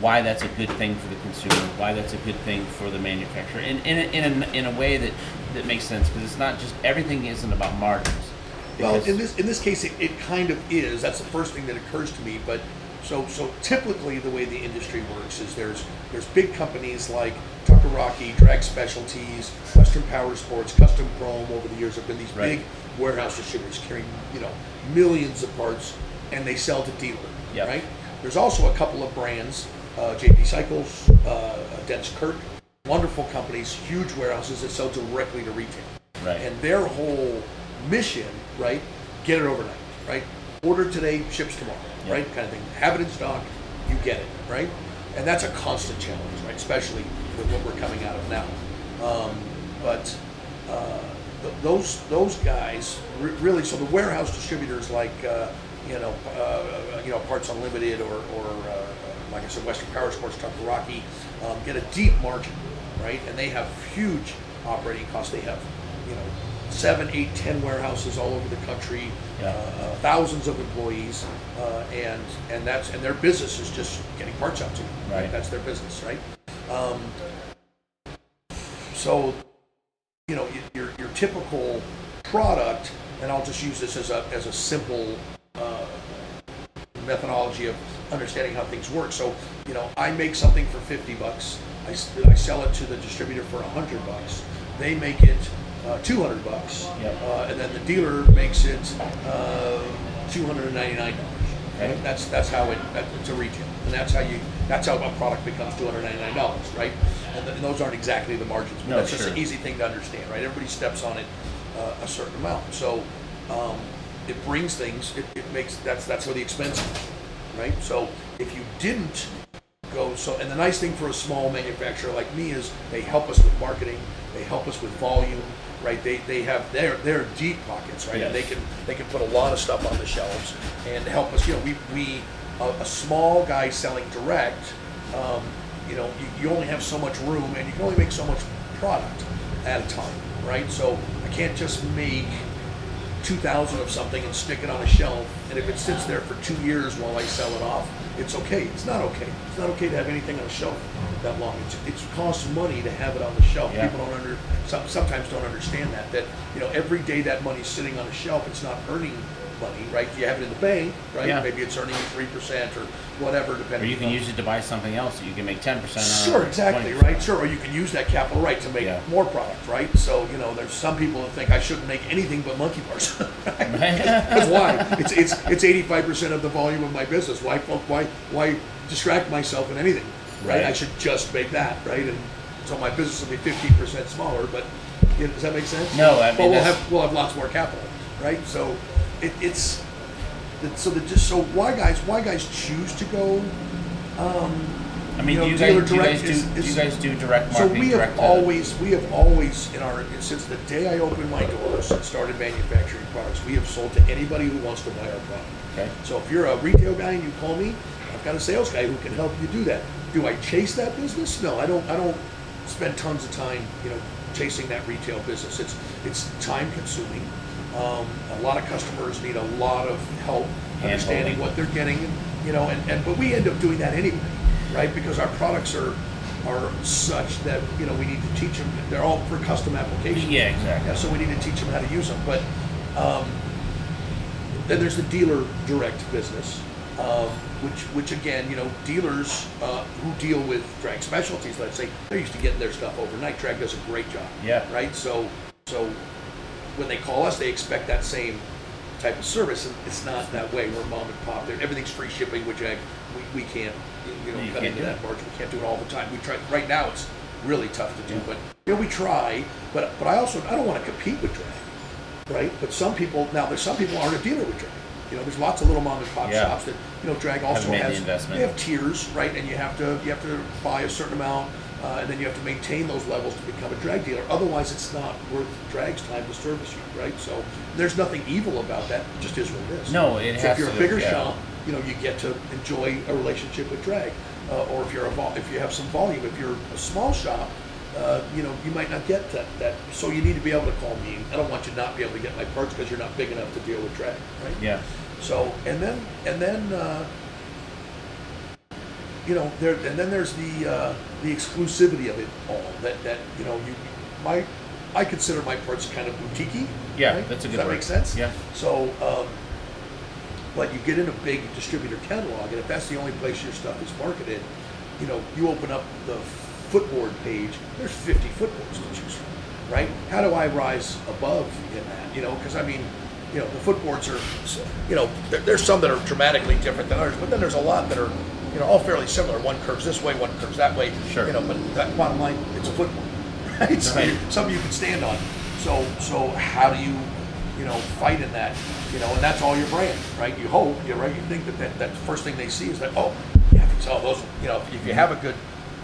why that's a good thing for the consumer? Why that's a good thing for the manufacturer? In in a, in a, in a way that that makes sense because it's not just everything isn't about margins. Well, in this in this case, it, it kind of is. That's the first thing that occurs to me. But so so typically, the way the industry works is there's there's big companies like Tucker Rocky, Drag Specialties, Western Power Sports, Custom Chrome. Over the years, have been these Right. big warehouse distributors carrying you know millions of parts, and they sell to dealer. Yep. Right. There's also a couple of brands, uh, JP Cycles, uh, Dennis Kirk, wonderful companies, huge warehouses that sell directly to retail Right. and their whole mission, right? Get it overnight, right? Order today, ships tomorrow, Yeah. right? Kind of thing. Have it in stock, you get it, right? And that's a constant challenge, right? Especially with what we're coming out of now. Um, but uh, th- those those guys re- really, so the warehouse distributors like uh, you know uh, you know Parts Unlimited or or uh, like I said, Western Power Sports, Tucker Rocky, um, get a deep margin, right? And they have huge operating costs. They have you know, seven, eight, ten warehouses all over the country, Yeah. uh, thousands of employees, uh, and and that's and their business is just getting parts out to you. Right. That's their business, right? Um, so, you know, your your typical product, and I'll just use this as a as a simple uh, methodology of understanding how things work. So, you know, I make something for 50 bucks. I sell it to the distributor for 100 bucks. They make it uh, 200 bucks. Yep. Uh, and then the dealer makes it uh, $299. Okay. That's that's how it that, it's a retail, and that's how you that's how a product becomes $299, right? And, th- and those aren't exactly the margins, but No, that's just an easy thing to understand, right? Everybody steps on it uh, a certain amount, so um, it brings things. It, it makes that's that's where the expense, is, right? So if you didn't go so. And the nice thing for a small manufacturer like me is they help us with marketing, they help us with volume, right? They, they have their their deep pockets, right? And they can they can put a lot of stuff on the shelves and help us. You know, we we a, a small guy selling direct. Um, you know, you, you only have so much room and you can only make so much product at a time, right? So I can't just make 2,000 of something and stick it on a shelf, and if it sits there for two years while I sell it off, it's okay. It's not okay. It's not okay to have anything on a shelf that long. It's, it costs money to have it on the shelf. Yeah. People don't under, some, sometimes don't understand that. That you know, every day that money's sitting on a shelf, it's not earning money, right? You have it in the bank, right? Yeah. Maybe it's earning three percent or whatever, depending. Or you can on- use it to buy something else that you can make ten percent on. Sure, exactly, 20%. right? Sure, or you can use that capital right to make Yeah. more product, right? So you know, there's some people that think I shouldn't make anything but monkey bars. <laughs> Because why? It's it's it's 85 percent of the volume of my business. Why why why distract myself in anything? Right? Right. I should just make that, right? And so my business will be 15 percent smaller. But you know, does that make sense? No, I mean, But we'll have we'll have lots more capital, right? So it, it's so the just so why guys why guys choose to go um, I mean, you know, do you guys, do you direct guys do, is- do you guys do direct So we have always, we have always, in our, since the day I opened my doors and started manufacturing products, we have sold to anybody who wants to buy our product. Okay. So if you're a retail guy and you call me, I've got a sales guy who can help you do that. Do I chase that business? No, I don't, I don't spend tons of time, you know, chasing that retail business. It's, it's time consuming. Um, a lot of customers need a lot of help understanding what they're getting, you know, and, and, but we end up doing that anyway, right? Because our products are, are such that, you know, we need to teach them, they're all for custom applications. Yeah, exactly. Yeah, so we need to teach them how to use them, but, um, then there's the dealer direct business, um, which, which again, you know, dealers, uh, who deal with drag specialties, let's say, they're used to getting their stuff overnight, drag does a great job. Yeah. Right, so, so when they call us, they expect that same type of service, and it's not that way. We're mom and pop. There, everything's free shipping, which I, we, we can't, you know, You cut into that margin. We can't do it all the time. We try. Right now, it's really tough to do, Yeah. but you know, we try. But but I also I don't want to compete with drag, right? But some people now there's some people aren't a dealer with drag. You know, there's lots of little mom and pop Yeah. shops that you know drag also made the has. investment. They have tiers, right? And you have to you have to buy a certain amount, uh, and then you have to maintain those levels to become a drag dealer. Otherwise, it's not worth drag's time to service you, right? So there's nothing evil about that. It just is what it is. No, it so has if you're to a bigger yeah. shop, you know, you get to enjoy a relationship with drag, uh, or if you're a vol- if you have some volume, if you're a small shop. Uh, you know, you might not get that, that. So you need to be able to call me. I don't want you to not be able to get my parts because you're not big enough to deal with drag, right? Yeah. So and then and then uh, you know there and then there's the uh, the exclusivity of it all. That that you know you my I consider my parts kind of boutiquey. Yeah, right? that's a good. Does that word. make sense? Yeah. So, um, but you get in a big distributor catalog, and if that's the only place your stuff is marketed, you know, you open up the footboard page. There's 50 footboards to choose from, right? How do I rise above in that? You know, because I mean, you know, the footboards are, you know, there, there's some that are dramatically different than others, but then there's a lot that are, you know, all fairly similar. One curves this way, one curves that way. Sure. You know, but that bottom line, it's a footboard, <laughs> right? Right. you- something you can stand on. So, so how do you, you know, fight in that? You know, and that's all your brand, right? You hope, you're right. You think that that, that the first thing they see is that, oh, yeah, so those, you know, if you have a good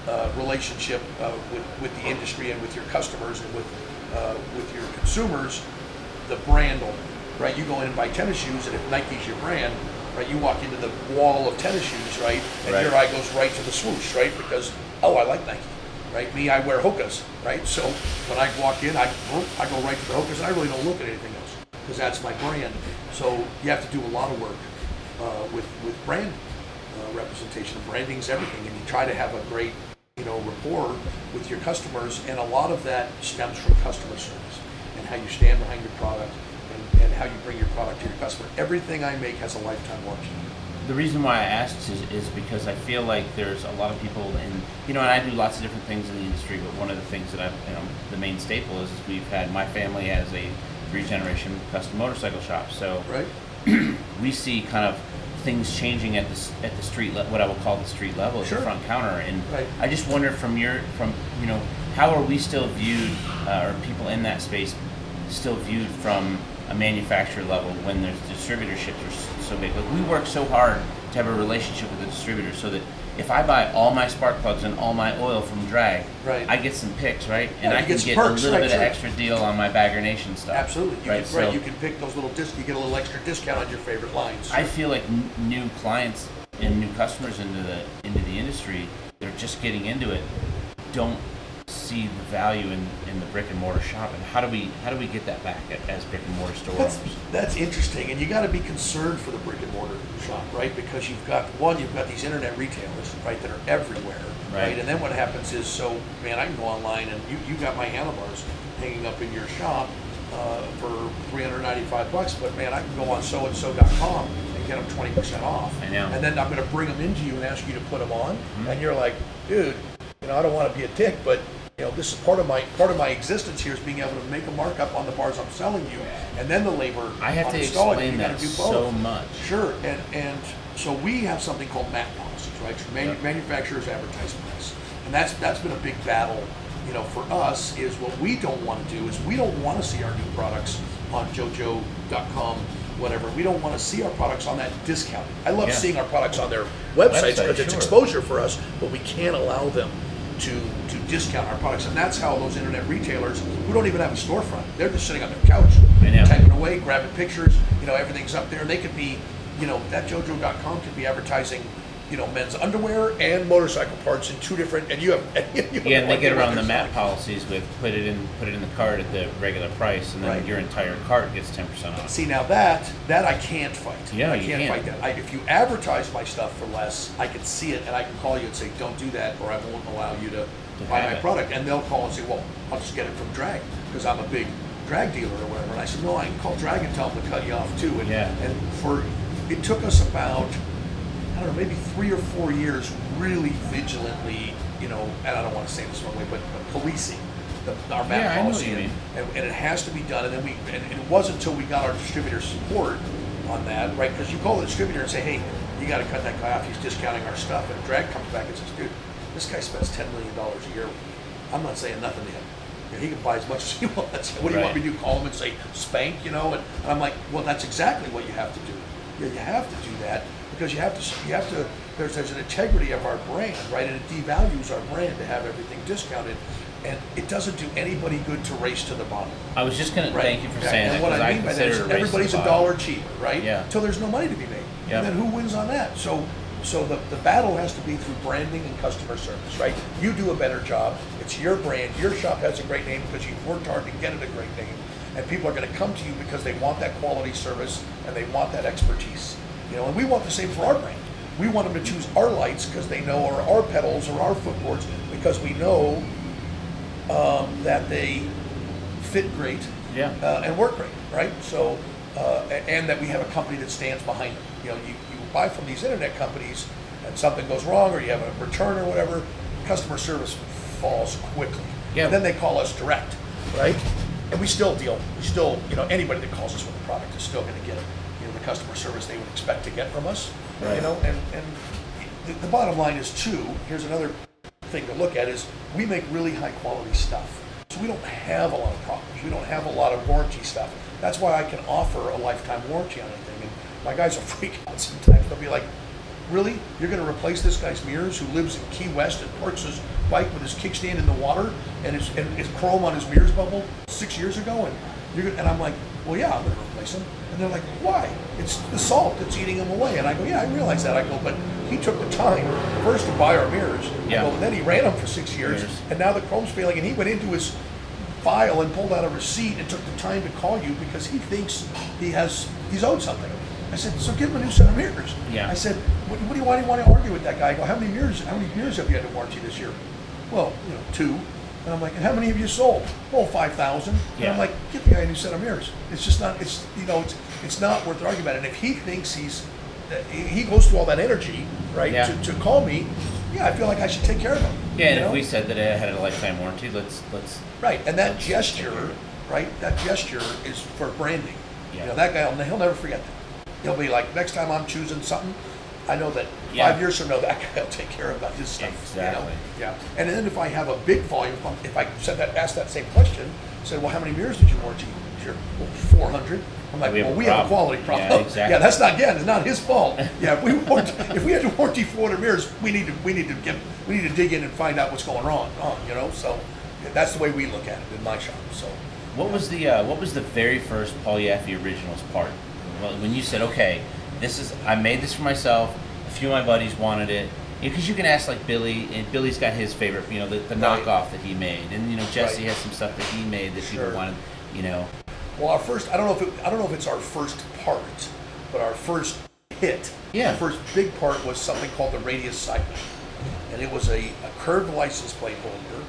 uh, relationship uh, with with the industry and with your customers and with uh, with your consumers, the brand will, right? You go in and buy tennis shoes, and if Nike's your brand, right, you walk into the wall of tennis shoes, right, and Right. your eye goes right to the swoosh, right, because oh, I like Nike, right? Me, I wear Hokas, right? So when I walk in, I I go right to the Hokas, and I really don't look at anything else because that's my brand. So you have to do a lot of work uh, with with brand uh, representation. Branding's everything, and you try to have a great you know rapport with your customers, and a lot of that stems from customer service and how you stand behind your product and, and how you bring your product to your customer. Everything I make has a lifetime warranty. The reason why I asked is, is because I feel like there's a lot of people in, you know, and I do lots of different things in the industry, but one of the things that I've, you know, the main staple is, is we've had, my family has a three generation custom motorcycle shop. So Right? <clears throat> we see kind of things changing at the, at the street, le- what I would call the street level, Sure. the front counter. And Right. I just wonder from your, from, you know, how are we still viewed, uh, or people in that space still viewed from a manufacturer level when there's distributorships are so big? Like we work so hard to have a relationship with the distributor so that if I buy all my spark plugs and all my oil from Drag, Right. I get some picks, right? And Yeah, I can get perks, a little right, bit of extra deal on my Bagger Nation stuff. Absolutely. You right. can, right. You can pick those little discs. You get a little extra discount on your favorite lines. I feel like n- new clients and new customers into the into the industry that are just getting into it don't see the value in, in the brick and mortar shop. And how do we how do we get that back as brick and mortar store That's, owners? that's interesting, and you got to be concerned for the brick and mortar shop, right? Because you've got one, you've got these internet retailers, right, that are everywhere, right? Right. And then what happens is, so man, I can go online and you, you got my handlebars hanging up in your shop uh, for 395 bucks, but man, I can go on soandso.com and get them 20 percent off. I know. And then I'm going to bring them into you and ask you to put them on, Mm-hmm. and you're like, dude, you know, I don't want to be a dick, but you know, this is part of my part of my existence here is being able to make a markup on the bars I'm selling you, and then the labor. I have on to installing explain You that do so much. Sure, and and so we have something called MAP policies, right? So manu- Yep. Manufacturers advertise price, and that's that's been a big battle. You know, for us is what we don't want to do is we don't want to see our new products on JoJo.com, whatever. We don't want to see our products on that discount. I love Yeah. seeing our products on their websites Website, because it's exposure for us, but we can't allow them to to discount our products, and that's how those internet retailers who don't even have a storefront, they're just sitting on their couch, typing away, grabbing pictures. You know, everything's up there. They could be, you know, that JoJo.com could be advertising, you know, men's underwear and motorcycle parts in two different, and you have. <laughs> you have Yeah, and they get around the map policies with put it in put it in the cart at the regular price, and then Right. your entire cart gets ten percent off. See now that that I can't fight. Yeah, I you can't, can't. fight that. I, if you advertise my stuff for less, I can see it and I can call you and say, "Don't do that," or I won't allow you to, buy my it. product. And they'll call and say, "Well, I'll just get it from Drag because I'm a big drag dealer or whatever." And I said, "No, I can call Drag and tell them to cut you off too." And, Yeah. and for it took us about I don't know, maybe three or four years really vigilantly, you know, and I don't want to say this wrong way, but, but policing the, our map Yeah, I know what policy. and- and, and it has to be done. And then we, and it wasn't until we got our distributor support on that, right? Because you call the distributor and say, hey, you got to cut that guy off. He's discounting our stuff. And Drag comes back and says, dude, this guy spends ten million dollars a year. I'm not saying nothing to him. You know, he can buy as much as he <laughs> wants. What do you want me to do? Call him and say spank? You know? And, and I'm like, well, that's exactly what you have to do. Yeah, you have to do that because you have to. You have to. There's there's an integrity of our brand, right? And it devalues our brand to have everything discounted. And it doesn't do anybody good to race to the bottom. I was just gonna Right. thank you for Yeah, saying and that what because I I, mean by that is consider it race to everybody's the a bottom. dollar cheaper, right? Yeah. Till there's no money to be made. Yep. And then who wins on that? So, so the, the battle has to be through branding and customer service, right? You do a better job. It's your brand. Your shop has a great name because you've worked hard to get it a great name, and people are going to come to you because they want that quality service and they want that expertise. You know, and we want the same for our brand. We want them to choose our lights because they know, or our pedals, or our footboards because we know um, that they fit great Yeah. uh, and work great, right? So, uh, and that we have a company that stands behind them. You know, you, you buy from these internet companies and something goes wrong or you have a return or whatever, customer service falls quickly. Yeah. And then they call us direct, right? And we still deal, we still, you know, anybody that calls us with a product is still gonna get, you know, the customer service they would expect to get from us. You Right. know, and, and the, the bottom line is too, here's another thing to look at is we make really high quality stuff. So we don't have a lot of problems. We don't have a lot of warranty stuff. That's why I can offer a lifetime warranty on anything. And my guys will <laughs> freak out sometimes. They'll be like, really? You're going to replace this guy's mirrors who lives in Key West and parks his bike with his kickstand in the water and his, and his chrome on his mirrors bubble six years ago? And, you're, and I'm like, well, yeah, I'm going to replace them. And they're like, why? It's the salt that's eating them away. And I go, yeah, I realize that. I go, but he took the time first to buy our mirrors. Yeah. go, and then he ran them for six years. Years. And now the chrome's failing. And he went into his file and pulled out a receipt and took the time to call you because he thinks he has he's owed something. I said, so give him a new set of mirrors. Yeah. I said, what, what do you why do you want to argue with that guy? I go, how many mirrors? How many mirrors have you had to warranty this year? Well, you know, two. And I'm like, and how many have you sold? Oh, five thousand. And I'm like, get the guy a new set of mirrors. It's just not. It's you know, it's it's not worth the argument. And if he thinks he's that he he goes through all that energy, right, Yeah. to, to call me, yeah, I feel like I should take care of him. Yeah, and if know? we said that it had a lifetime warranty, let's let's Right, and that gesture, right, that gesture is for branding. You Yeah. know, that guy, he'll never forget that. He'll be like, next time I'm choosing something, I know that Yeah. five years from now, that guy will take care of his stuff. you know? Exactly. Yeah, and then if I have a big volume, if I said that, asked that same question, said, well, how many mirrors did you warranty? Sure, well, four hundred. I'm like, We have well, a we have a problem." quality problem. Yeah, exactly. <laughs> Yeah, that's not again, it's not his fault. Yeah, if we warrant, if we had to warranty 400 mirrors, we need to we need to get we need to dig in and find out what's going wrong. On you know, so that's the way we look at it in my shop. So What was the uh, what was the very first Paul Yaffe Originals part? Well, When you said, "Okay, this is I made this for myself," a few of my buddies wanted it. Because you can ask like Billy, and Billy's got his favorite, you know, the, the Right. knockoff that he made, and you know Jesse Right. has some stuff that he made that Sure. people wanted, you know. Well, our first, I don't know if it, I don't know if it's our first part, but our first hit, Yeah. our first big part was something called the Radius Side. And it was a, a curved license plate holder.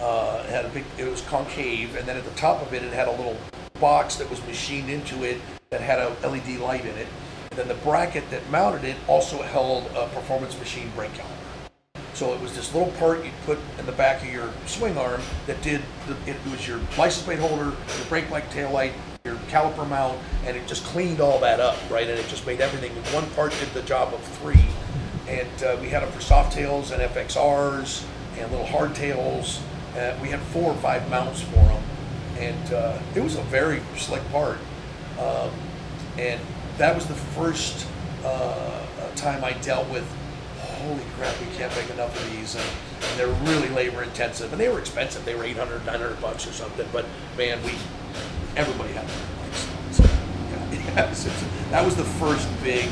Uh, it had a big, it was concave, and then at the top of it, it had a little box that was machined into it that had a LED light in it. Then the bracket that mounted it also held a performance machine brake caliper. So it was this little part you'd put in the back of your swing arm that did, the, it was your license plate holder, your brake light, tail light, your caliper mount, and it just cleaned all that up, right? And it just made everything, one part did the job of three. And uh, we had them for soft tails and FXRs and little hardtails. Uh, we had four or five mounts for them. And uh, it was a very slick part. Um, and that was the first uh, uh, time I dealt with, holy crap, we can't make enough of these. And, and they're really labor intensive. And they were expensive. They were 800, 900 bucks or something. But man, we, everybody had them. So, it's- <laughs> that was the first big,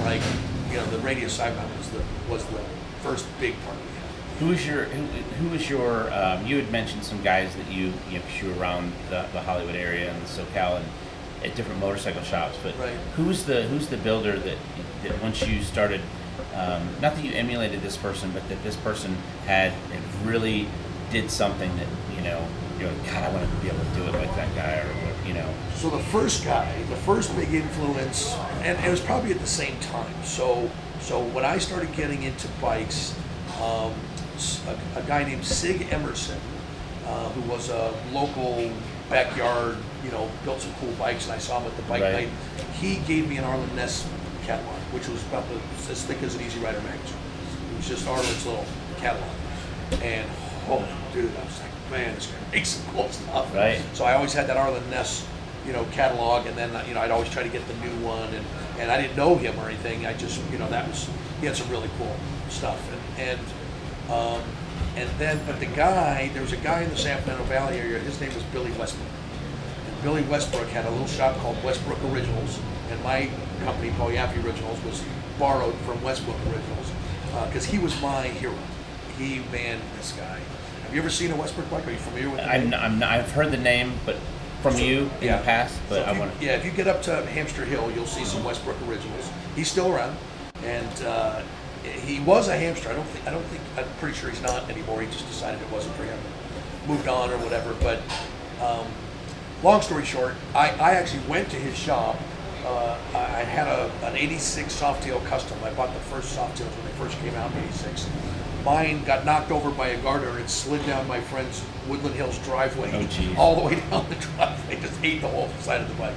like, you know, the radio side mount was the, was the first big part we had. Who was your who, who was your um, you had mentioned some guys that you you know around the, the Hollywood area and the SoCal and at different motorcycle shops, but Right. who's the who's the builder that that once you started, um, not that you emulated this person, but that this person had really did something that you know you're like God, I want to be able to do it like that guy or you know. So the first guy, the first big influence, and it was probably at the same time. So, so when I started getting into bikes, um, a, a guy named Sig Emerson, uh, who was a local backyard, you know, built some cool bikes, and I saw him at the bike Right. night. He gave me an Arlen Ness catalog, which was about the, as thick as an Easy Rider magazine. It was just Arlen's little catalog, and oh, dude, I was like, man, this guy makes some cool stuff. Right. So I always had that Arlen Ness, you know, catalog, and then you know I'd always try to get the new one, and and I didn't know him or anything. I just you know that was he had some really cool stuff, and and um, and then but the guy there was a guy in the San Fernando Valley area. His name was Billy Westbrook, and Billy Westbrook had a little shop called Westbrook Originals, and my company Paul Yaffe Originals was borrowed from Westbrook Originals because he was my hero. He man, this guy. Have you ever seen a Westbrook bike? Are you familiar with? the I'm, I'm not, I've heard the name, but from So- you in yeah. the past, but So I you- want to. Yeah, if you get up to Hamster Hill, you'll see some Westbrook originals. He's still around, and uh, he was a hamster. I don't think. I don't think. I'm pretty sure he's not anymore. He just decided it wasn't for him, moved on or whatever. But um, long story short, I, I actually went to his shop. Uh, I had a, an 86 Softail Custom. I bought the first Softails when they first came out in 86. Mine got knocked over by a gardener and slid down my friend's Woodland Hills driveway Oh, all the way <laughs> down the driveway. Just ate the whole side of the bike.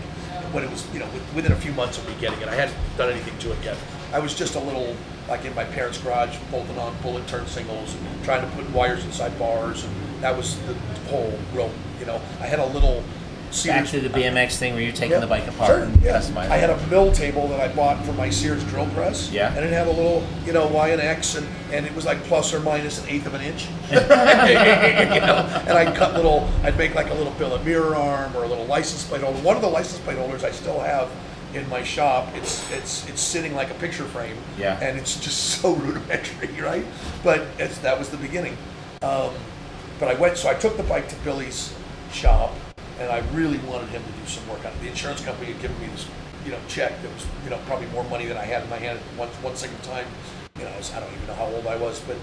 But it was, you know, within a few months of me getting it. I hadn't done anything to it yet. I was just a little, like in my parents' garage, bolting on bullet turn singles, and trying to put wires inside bars, and that was the whole real, you know, I had a little Back Sears. to the BMX thing where you're taking Yeah, the bike apart sure, and yeah. customizing. I had a mill table that I bought for my Sears drill press. Yeah. And it had a little, you know, Y and X, and, and it was like plus or minus an eighth of an inch. <laughs> <laughs> you know, and I'd cut little, I'd make like a little billet mirror arm or a little license plate holder. One of the license plate holders I still have in my shop. It's it's it's sitting like a picture frame. Yeah. And it's just <laughs> so rudimentary, right? But it's, that was the beginning. Um, but I went, so I took the bike to Billy's shop, and I really wanted him to do some work on it. The insurance company had given me this, you know, check that was, you know, probably more money than I had in my hand at one, one single time. You know, I, was, I don't even know how old I was, but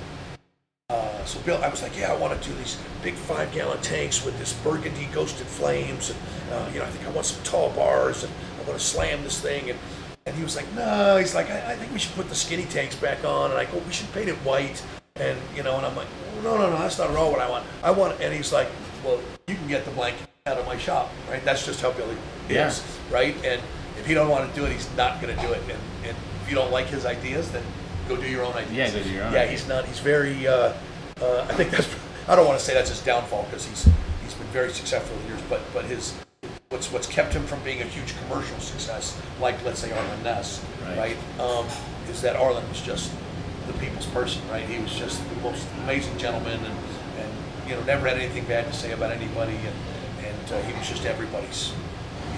uh, so Bill, I was like, yeah, I want to do these big five gallon tanks with this burgundy ghosted flames, and uh, you know, I think I want some tall bars, and I want to slam this thing, and and he was like, no, he's like, I, I think we should put the skinny tanks back on, and I go, we should paint it white, and you know, and I'm like, no, no, no, that's not at all what I want. I want, and he's like, well, you can get the blanket out of my shop, right? That's just how Billy is, Yeah. right? And if he don't want to do it, he's not going to do it, and and if you don't like his ideas, then go do your own ideas. Yeah, go do your own Yeah, he's not. He's very. Uh, uh, I think that's. <laughs> I don't want to say that's his downfall because he's he's been very successful in years. But but his what's what's kept him from being a huge commercial success, like let's say Arlen Ness, Right. right? Um, is that Arlen was just the people's person, right? He was just the most amazing gentleman, and and you know never had anything bad to say about anybody, and and uh, he was just everybody's.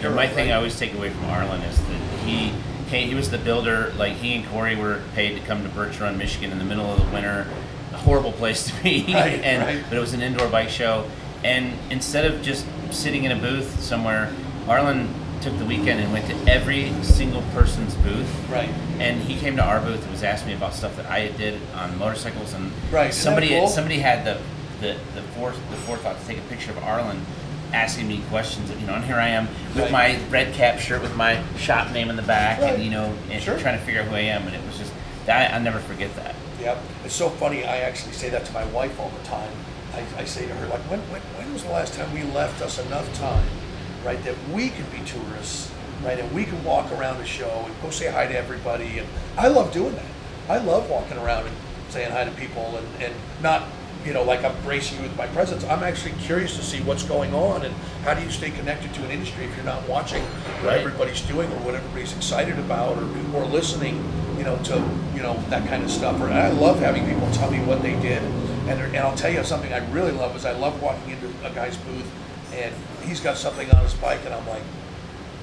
Hero, my thing? I always take away from Arlen is that he came, he was the builder. Like he and Cory were paid to come to Birch Run, Michigan, in the middle of the winter. A horrible place to be, <laughs> Right, and right. but it was an indoor bike show. And instead of just sitting in a booth somewhere, Arlen took the weekend and went to every single person's booth. Right. And he came to our booth and was asking me about stuff that I did on motorcycles and Right, somebody cool? somebody had the the the, fore, the forethought to take a picture of Arlen asking me questions you know and here I am with Right. my red cap shirt with my shop name in the back Right. and you know and Sure. trying to figure out who I am and it was just that I'll never forget that Yep. It's so funny. I actually say that to my wife all the time. I, I say to her, like, when, when, when was the last time we left us enough time, right, that we could be tourists, right, and we could walk around the show and go say hi to everybody. And I love doing that. I love walking around and saying hi to people and, and not, you know, like I'm bracing you with my presence. I'm actually curious to see what's going on and how do you stay connected to an industry if you're not watching what Right. everybody's doing or what everybody's excited about or, or listening, you know, to, you know, that kind of stuff. Or I love having people tell me what they did. And, and I'll tell you something I really love is I love walking into a guy's booth and he's got something on his bike and I'm like,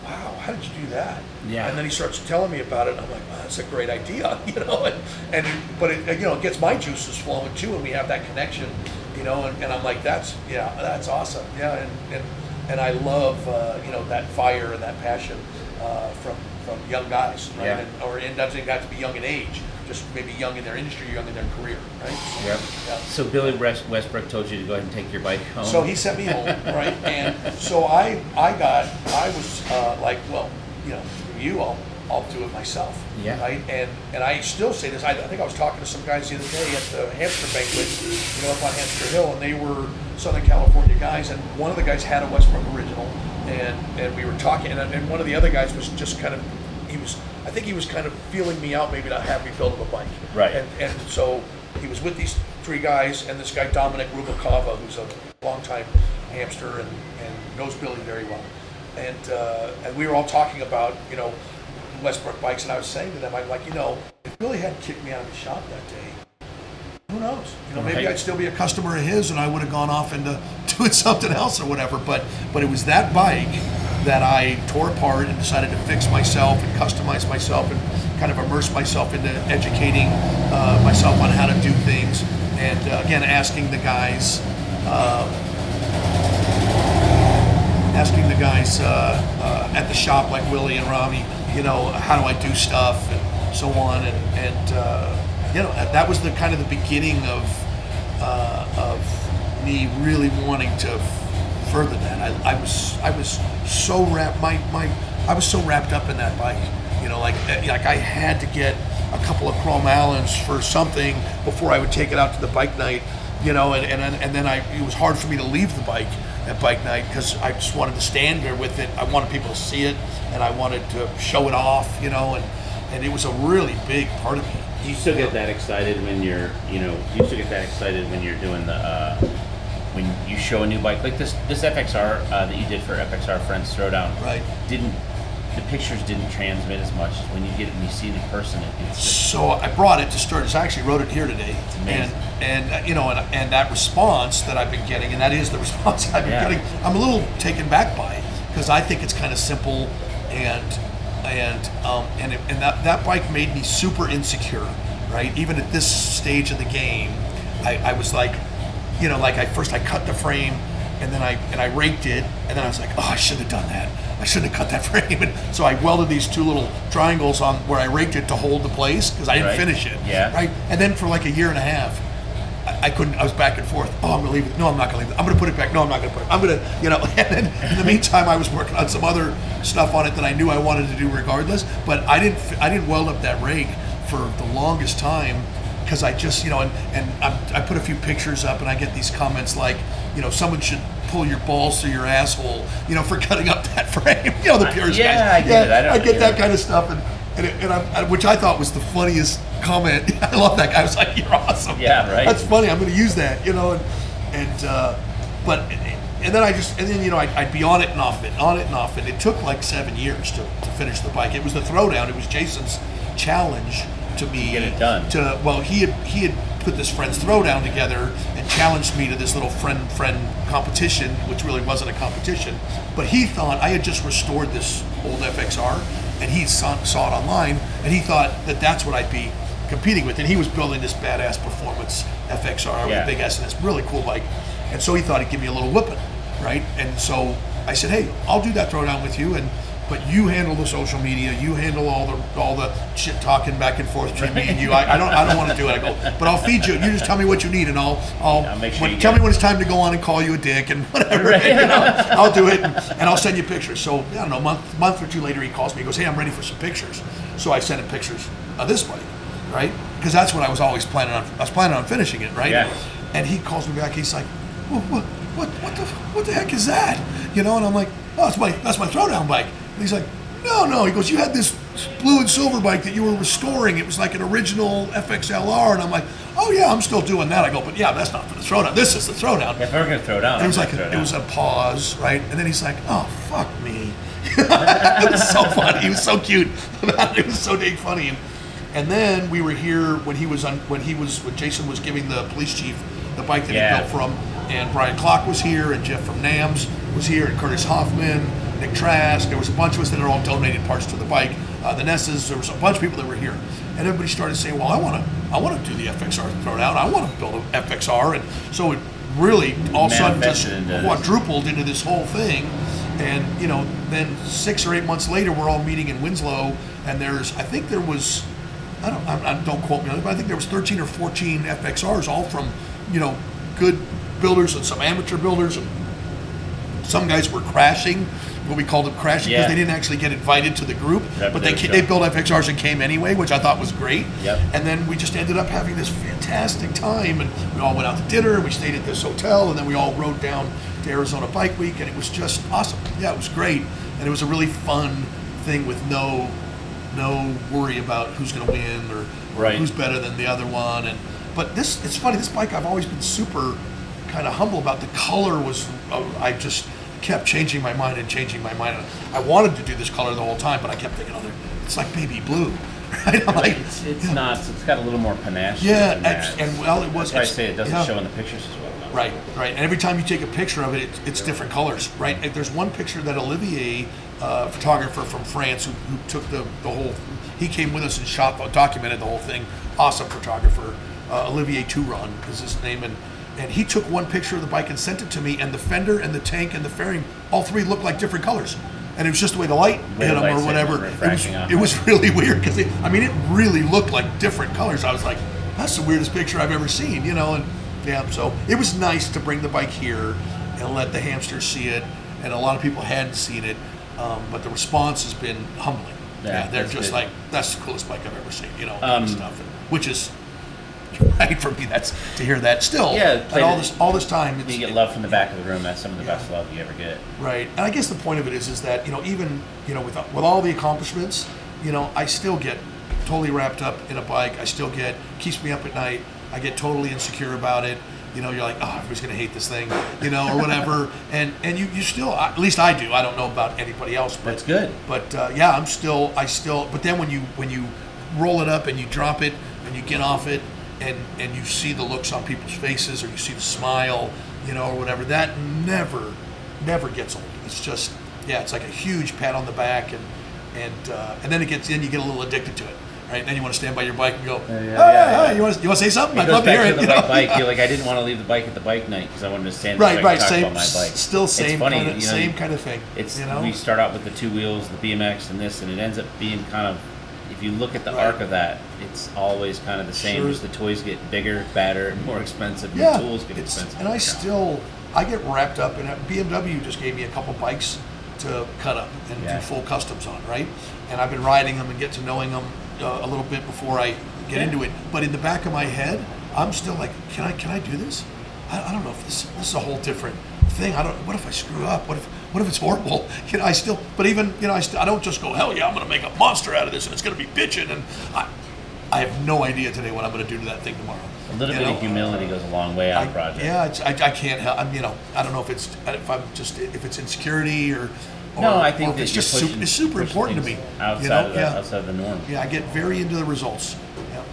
wow, how did you do that? Yeah. And then he starts telling me about it and I'm like, wow, that's a great idea, <laughs> you know, and, and but it, you know, it gets my juices flowing too and we have that connection, you know, and, and I'm like, that's, yeah, that's awesome. Yeah. And, and, and I love, uh, you know, that fire and that passion uh, from, from young guys, right? Yeah. And, or it doesn't have to be young in age, just maybe young in their industry, young in their career, right? yep Yeah. so Billy West- Westbrook told you to go ahead and take your bike home So he sent me home, right? And so I, I got, I was uh, like, well, you know, you, I'll, I'll do it myself. Yeah. Right? And and I still say this. I, I think I was talking to some guys the other day at the hamster banquet, you know, up on Hamster Hill, and they were Southern California guys, and one of the guys had a Westbrook original, and and we were talking, and, and one of the other guys was just kind of, I think he was kind of feeling me out, maybe not have me build him a bike. Right. And and so he was with these three guys and this guy Dominic Rubakava, who's a longtime hamster and, and knows Billy very well. And uh, and we were all talking about you know Westbrook bikes, and I was saying to them, I'm like, you know, if Billy hadn't kicked me out of the shop that day, who knows? You know, maybe Right. I'd still be a customer of his, and I would have gone off into <laughs> doing something else or whatever. But but it was that bike that I tore apart and decided to fix myself and customize myself and kind of immerse myself into educating uh, myself on how to do things. And uh, again, asking the guys. Uh, asking the guys uh, uh, at the shop like Willie and Rami, you know, how do I do stuff and so on, and and uh, you know that was the kind of the beginning of of me really wanting to further that. I, I was I was so wrapped my my I was so wrapped up in that bike, you know, like eh, like I had to get a couple of chrome Allens for something before I would take it out to the bike night, you know, and and and then I it was hard for me to leave the bike at bike night because I just wanted to stand there with it. I wanted people to see it, and I wanted to show it off, you know, and and it was a really big part of me. Do you still get that excited when you're, you know, you still get that excited when you're doing the, uh, when you show a new bike like this this FXR uh, that you did for FXR Friends Throwdown Right. didn't the pictures didn't transmit as much as when you get it and you see it in person it, it's just So I brought it to Sturgis. I actually wrote it here today, amazing. and and uh, you know, and, and that response that I've been getting, and that is the <laughs> response I've been Yeah. getting. I'm a little taken back by it because I think it's kind of simple, and and um, and it, and that that bike made me super insecure, right? Even at this stage of the game, I, I was like, you know, like I first I cut the frame, and then I and I raked it, and then I was like, oh, I should have done that. I shouldn't have cut that <laughs> frame. And so I welded these two little triangles on where I raked it to hold the place because I didn't Right. finish it. Yeah. Right. And then for like a year and a half, I, I couldn't. I was back and forth. Oh, I'm gonna leave it. No, I'm not gonna leave it. I'm gonna put it back. No, I'm not gonna put it. I'm gonna, you know. <laughs> And then in the meantime, I was working on some other stuff on it that I knew I wanted to do regardless. But I didn't. I didn't weld up that rake for the longest time because I just, you know, and and I'm, I put a few pictures up, and I get these comments like, you know, someone should pull your balls through your asshole, you know, <laughs> for cutting up that frame. You know, the purest yeah, guys. I get it. I I get that yeah. kind of stuff, and and, it, and I, I- which I thought was the funniest comment. <laughs> I love that guy. I was like, "You're awesome." Yeah, <laughs> right. That's funny. I'm going to use that, you know, and and uh, but and then I just and then you know I'd, I'd be on it and off it, on it and off it. It took like seven years to, to finish the bike. It was the throwdown. It was Jason's challenge to me get it done. To well, he had he had put this friend's throwdown together and challenged me to this little friend friend competition, which really wasn't a competition. But he thought I had just restored this old FXR, and he saw, saw it online, and he thought that that's what I'd be competing with. And he was building this badass performance FXR Yeah. with a big S, and it's really cool bike. And so he thought he'd give me a little whipping, right? And so I said, hey, I'll do that throwdown with you, and but you handle the social media, you handle all the all the shit talking back and forth between me and you. I, I don't I don't want to do it. I go, but I'll feed you. You just tell me what you need, and I'll I'll, I'll make sure when- you tell get me it. when it's time to go on and call you a dick and <laughs> whatever. you know, I'll do it, and, and I'll send you pictures. So I don't know, a month month or two later, he calls me. He goes, hey, I'm ready for some pictures. So I sent him pictures of this bike, right? Because that's what I was always planning on. I was planning on finishing it, right? Yeah. And he calls me back. He's like, what, what, what, what the, what the heck is that? You know? And I'm like, oh, that's my, that's my throwdown bike. And he's like, no, no. He goes, you had this blue and silver bike that you were restoring. It was like an original FXLR. And I'm like, oh yeah, I'm still doing that. I go, but yeah, that's not for the throwdown. This is the throwdown. If we're gonna throw down, And it was like a, it was a pause, right? And then he's like, "Oh fuck me." <laughs> it was so funny. He was so cute. <laughs> it was so dang funny. And, and then we were here when he was on when he was when Jason was giving the police chief the bike that Yeah. he built from, and Brian Klock was here, and Jeff from NAMZ was here, and Curtis Hoffman, Nick Trask. There was a bunch of us that had all donated parts to the bike. Uh, the Nesses. There was a bunch of people that were here, and everybody started saying, "Well, I want to, I want to do the FXR throwdown. I want to build an FXR." And so it really all of a sudden just Manifested into this. quadrupled into this whole thing. And you know, then six or eight months later, we're all meeting in Winslow, and there's I think there was, I don't I, I don't quote me on it, but I think there was 13 or 14 FXRs, all from you know good builders and some amateur builders, and some guys were crashing. What we called them crashing because Yeah. they didn't actually get invited to the group, That- but they ca- they built FXRs and came anyway, which I thought was great. Yep. And then we just ended up having this fantastic time, and we all went out to dinner. We stayed at this hotel, and then we all rode down to Arizona Bike Week, and it was just awesome. Yeah, it was great, and it was a really fun thing with no no worry about who's going to win or, or Right. who's better than the other one. And but this it's funny. This bike I've always been super kind of humble about. The color was uh, I just kept changing my mind and changing my mind. I wanted to do this color the whole time, but I kept thinking, oh, it's like baby blue. <laughs> Right? Like, It's, it's not. It's got a little more panache. Yeah, and- and, well, it was- That's why I say it doesn't yeah. show in the pictures as well. though. Right, right. And every time you take a picture of it, it's, it's different colors, right? There's one picture that Olivier, uh, photographer from France, who, who took the, the whole, he came with us and shot, documented the whole thing. Awesome photographer. Uh, Olivier Touron is his name. And, and he took one picture of the bike and sent it to me. And the fender and the tank and the fairing, all three looked like different colors. And it was just the way the light Way hit the them or whatever. It was, it was <laughs> really weird because, I mean, it really looked like different colors. I was like, that's the weirdest picture I've ever seen, you know? And yeah, so it was nice to bring the bike here and let the hamsters see it. And a lot of people hadn't seen it, um, but the response has been humbling. Yeah, they're just good. like, that's the coolest bike I've ever seen, you know, kind Um, of stuff. And, which is, <laughs> right for me, that's to hear that still. Yeah, and all this, all this time. It's, You get love from the back of the room. That's some of the best love you ever get. Right, and I guess the point of it is, is that you know, even you know, with with all the accomplishments, you know, I still get totally wrapped up in a bike. I still get keeps me up at night. I get totally insecure about it. You know, you're like, oh, everybody's gonna hate this thing, you know, or whatever. <laughs> and and you you still, at least I do. I don't know about anybody else, but That's good. But uh, yeah, I'm still, I still. But then when you when you roll it up and you drop it and you get off it and and you see the looks on people's faces or you see the smile, you know, or whatever, that never never gets old. It's just yeah, it's like a huge pat on the back and and uh, and then it gets then you get a little addicted to it. Right, then you want to stand by your bike and go, yeah, "Hey, yeah, hey, you want to, you want to say something? It I'd love to hear to it. the bike. bike. You're <laughs> like, I didn't want to leave the bike at the bike night because I wanted to stand Right, right, talk same, about my bike. still same It's funny, kind of, you know, same kind of thing. It's you know, we start out with the two wheels, the BMX, and this, and it ends up being kind of. If you look at the Right. arc of that, it's always kind of the same. Sure. Just the toys get bigger, badder, and more expensive. And yeah, the tools get expensive. and I still I get wrapped up in it. BMW just gave me a couple bikes to cut up and Yeah. do full customs on, right? And I've been riding them and get to knowing them uh, a little bit before I get Yeah. into it. But in the back of my head, I'm still like, can I can I do this? I, I don't know if this this is a whole different thing. I don't. What if I screw up? What if what if it's horrible? <laughs> You know, I still. But even you know, I still I don't just go hell yeah, I'm gonna make a monster out of this and it's gonna be bitching and I. I have no idea today what I'm going to do to that thing tomorrow. A little You bit know? of humility goes a long way on I, a project. yeah, it's, I, I can't help. I'm, you know, I don't know if it's if I'm just if it's insecurity or, or No, I think or it's just pushing, super, it's super important to me. Outside you know, the, yeah, outside of the norm. yeah. I get very into the results.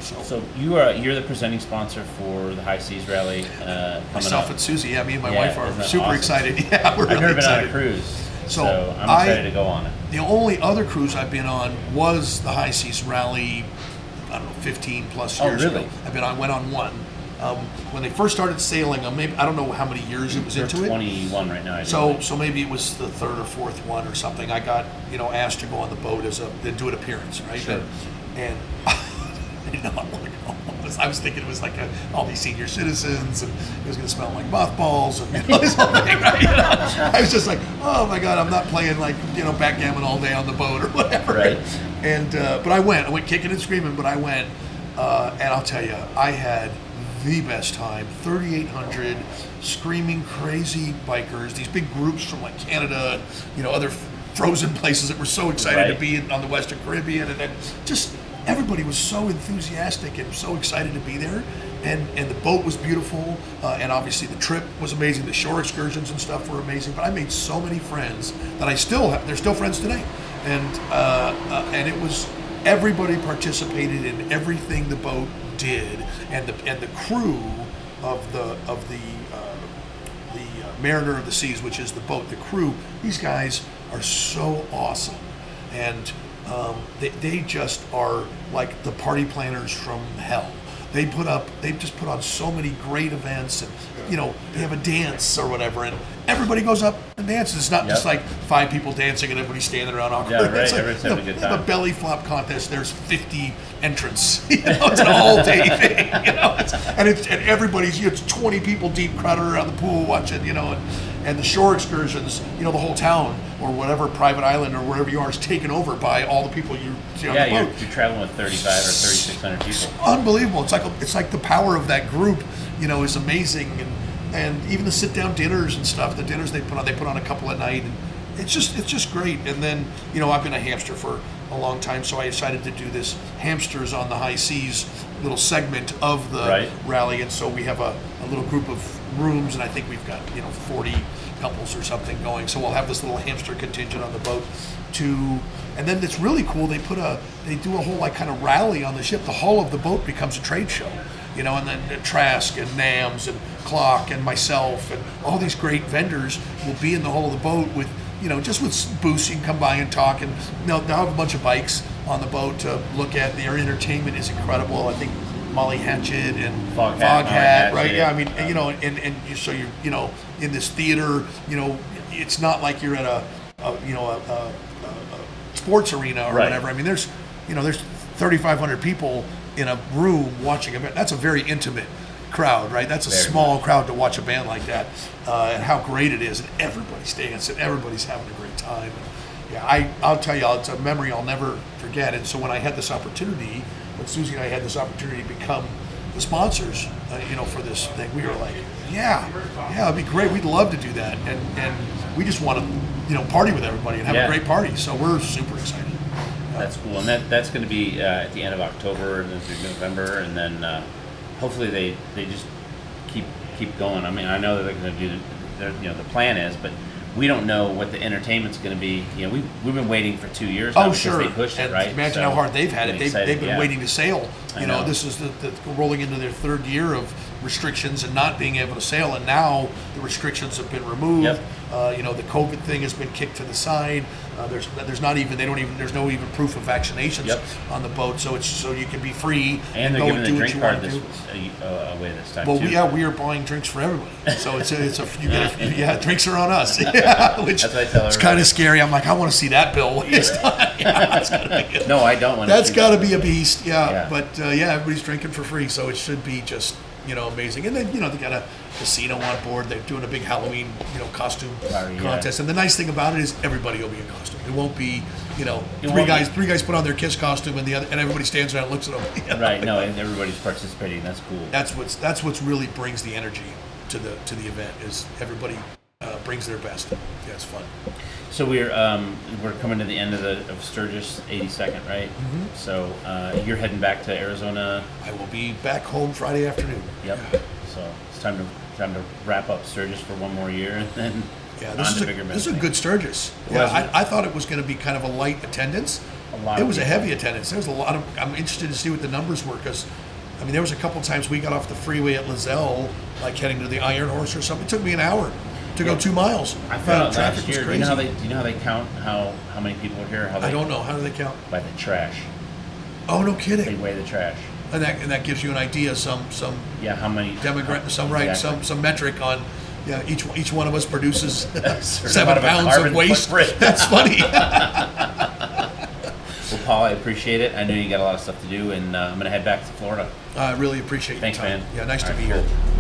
So, you are you're the presenting sponsor for the High Seas Rally uh, myself up. and Susie, yeah, me and my Yeah, wife are super awesome? excited. <laughs> Yeah, we're I've really never been on a cruise, So, so, I'm I- to go on it. The only other cruise I've been on was the High Seas Rally. I don't know, 15 plus years Oh, years really? ago. I've been on, went on one. Um, when they first started sailing, uh, maybe I don't know how many years it was You're into it. 21 right now. I So, think. so maybe it was the third or fourth one or something. I got, you know, asked to go on the boat as a, to do an appearance, right? Sure. And, I <laughs> did <laughs> not want to go. I was- I was thinking it was like a, all these senior citizens, and it was going to smell like mothballs, and you know, <laughs> this whole thing, right? You know? I was just like, oh my god, I'm not playing like you know backgammon all day on the boat or whatever. Right. And uh, but I went. I went kicking and screaming, but I went. Uh, and I'll tell you, I had the best time. 3,800 screaming, crazy bikers. These big groups from like Canada, and, you know, other frozen places that were so excited to be in, on the Western Caribbean, and then just everybody was so enthusiastic and so excited to be there. And and the boat was beautiful, uh, and obviously the trip was amazing. The shore excursions and stuff were amazing. But I made so many friends that I still have. They're still friends today, and uh, uh, and it was everybody participated in everything the boat did, and the and the crew of the of the uh, the uh, Mariner of the Seas, which is the boat, the crew. These guys are so awesome, and um, they they just are like the party planners from hell. They put up, they've just put on so many great events, and you know they have a dance or whatever, and everybody goes up and dances. It's not just like five people dancing and everybody standing around awkward. Yeah, right, <laughs> It's like, everyone's know, having a good they have time. a belly flop contest. There's 50 entrants. <laughs> You know, it's an all day thing. <laughs> You know, it's, and it's and everybody's you it's 20 people deep crowded around the pool watching. You know, and, and the shore excursions. You know, the whole town or whatever private island or wherever you are is taken over by all the people you see on yeah, the you're, boat. you're traveling with 35 or 3,600 people. Unbelievable. It's like a, it's like the power of that group. You know, is amazing and. And even the sit-down dinners and stuff, the dinners they put on, they put on a couple at night, and it's just it's just great. And then you know I've been a hamster for a long time, so I decided to do this hamsters on the high seas little segment of the Right. rally, and so we have a, a little group of rooms, and I think we've got you know 40 couples or something going. So we'll have this little hamster contingent on the boat to, and then it's really cool. They put a they do a whole like kind of rally on the ship. The hull of the boat becomes a trade show, you know, and then Trask and NAMZ and Klock and myself and all these great vendors will be in the hull of the boat with you know, just with booths, you can come by and talk, and they'll, they'll have a bunch of bikes on the boat to look at. Their entertainment is incredible. I think Molly Hatchet and Foghat, Foghat, right? Yeah, I mean, you know, and and you, so you're, you know, in this theater, you know, it's not like you're at a, a you know, a, a, a, a sports arena or Right. whatever. I mean, there's, you know, there's 3,500 people in a room watching a. That's a very intimate crowd, right? That's a Very small crowd to watch a band like that, uh, and how great it is, and everybody's dancing, everybody's having a great time. And, yeah, I, I'll tell you, all it's a memory I'll never forget. And so when I had this opportunity, when Susie and I had this opportunity to become the sponsors, uh, you know, for this thing, we were like, yeah, yeah, it'd be great. We'd love to do that, and and we just want to, you know, party with everybody and have Yeah. a great party. So we're super excited. That's cool, and that that's going to be uh, at the end of October and then through November, and then uh, hopefully they they just keep keep going. I mean, I know that they're going to do, the, you know, the plan is, but we don't know what the entertainment's going to be. You know, we we've been waiting for two years now Oh, sure. they pushed it, right? Imagine So, how hard they've had it. They've, excited, they've been yeah. waiting to sail. You know, know. this is the, the rolling into their third year of restrictions and not being able to sail, and now the restrictions have been removed. Yep. Uh, you know, the COVID thing has been kicked to the side. Uh, there's there's not even they don't even there's no even proof of vaccinations Yep. on the boat, so it's so you can be free And they're go giving and do what drink you card want to do. uh, away this time Well, too. yeah, we are buying drinks for everybody. So it's a, it's a you get a, <laughs> yeah, drinks are on us. Yeah, <laughs> which That's what I tell it's kind of scary. I'm like, I want to see that bill. <laughs> Yeah, it's gotta be good. No, I don't want. That's got to be a beast, yeah. Yeah. But uh, yeah, everybody's drinking for free, so it should be just you know amazing. And then you know they got a casino on board. They're doing a big Halloween you know costume Party, yeah. contest. And the nice thing about it is everybody will be in costume. It won't be you know It three guys be- three guys put on their kiss costume and the other and everybody stands around and looks at them. <laughs> you know? Right. No, and everybody's participating. That's cool. That's what's that's what's really brings the energy to the to the event is everybody. Brings their best. Yeah, it's fun. So we're um, we're coming to the end of the of Sturgis 82nd, right? Mm-hmm. So uh, you're heading back to Arizona. I will be back home Friday afternoon. Yep. So it's time to time to wrap up Sturgis for one more year, and then Yeah, on this is to a, bigger this is a good Sturgis. Yeah. I, I thought it was going to be kind of a light attendance. A lot It was a heavy attendance. There was a lot of. I'm interested to see what the numbers were because, I mean, there was a couple times we got off the freeway at Lazelle, like heading to the Iron Horse or something. It took me an hour to go two miles. I found out traffic was year. Do you know how they crazy. do you know how they count how how many people are here? How they, I don't know. How do they count? by the trash. Oh, no kidding. They kidding. weigh the trash. And that and that gives you an idea, some some Yeah, how many demographic, some right, Exactly. some some metric on. Yeah, each each one of us produces <laughs> amount seven of pounds carbon of waste. footprint. <laughs> That's funny. <laughs> Well, Paul, I appreciate it. I know you got a lot of stuff to do, and uh, I'm gonna head back to Florida. I really appreciate your Thanks, time. man. Yeah, nice All to right, be cool. here.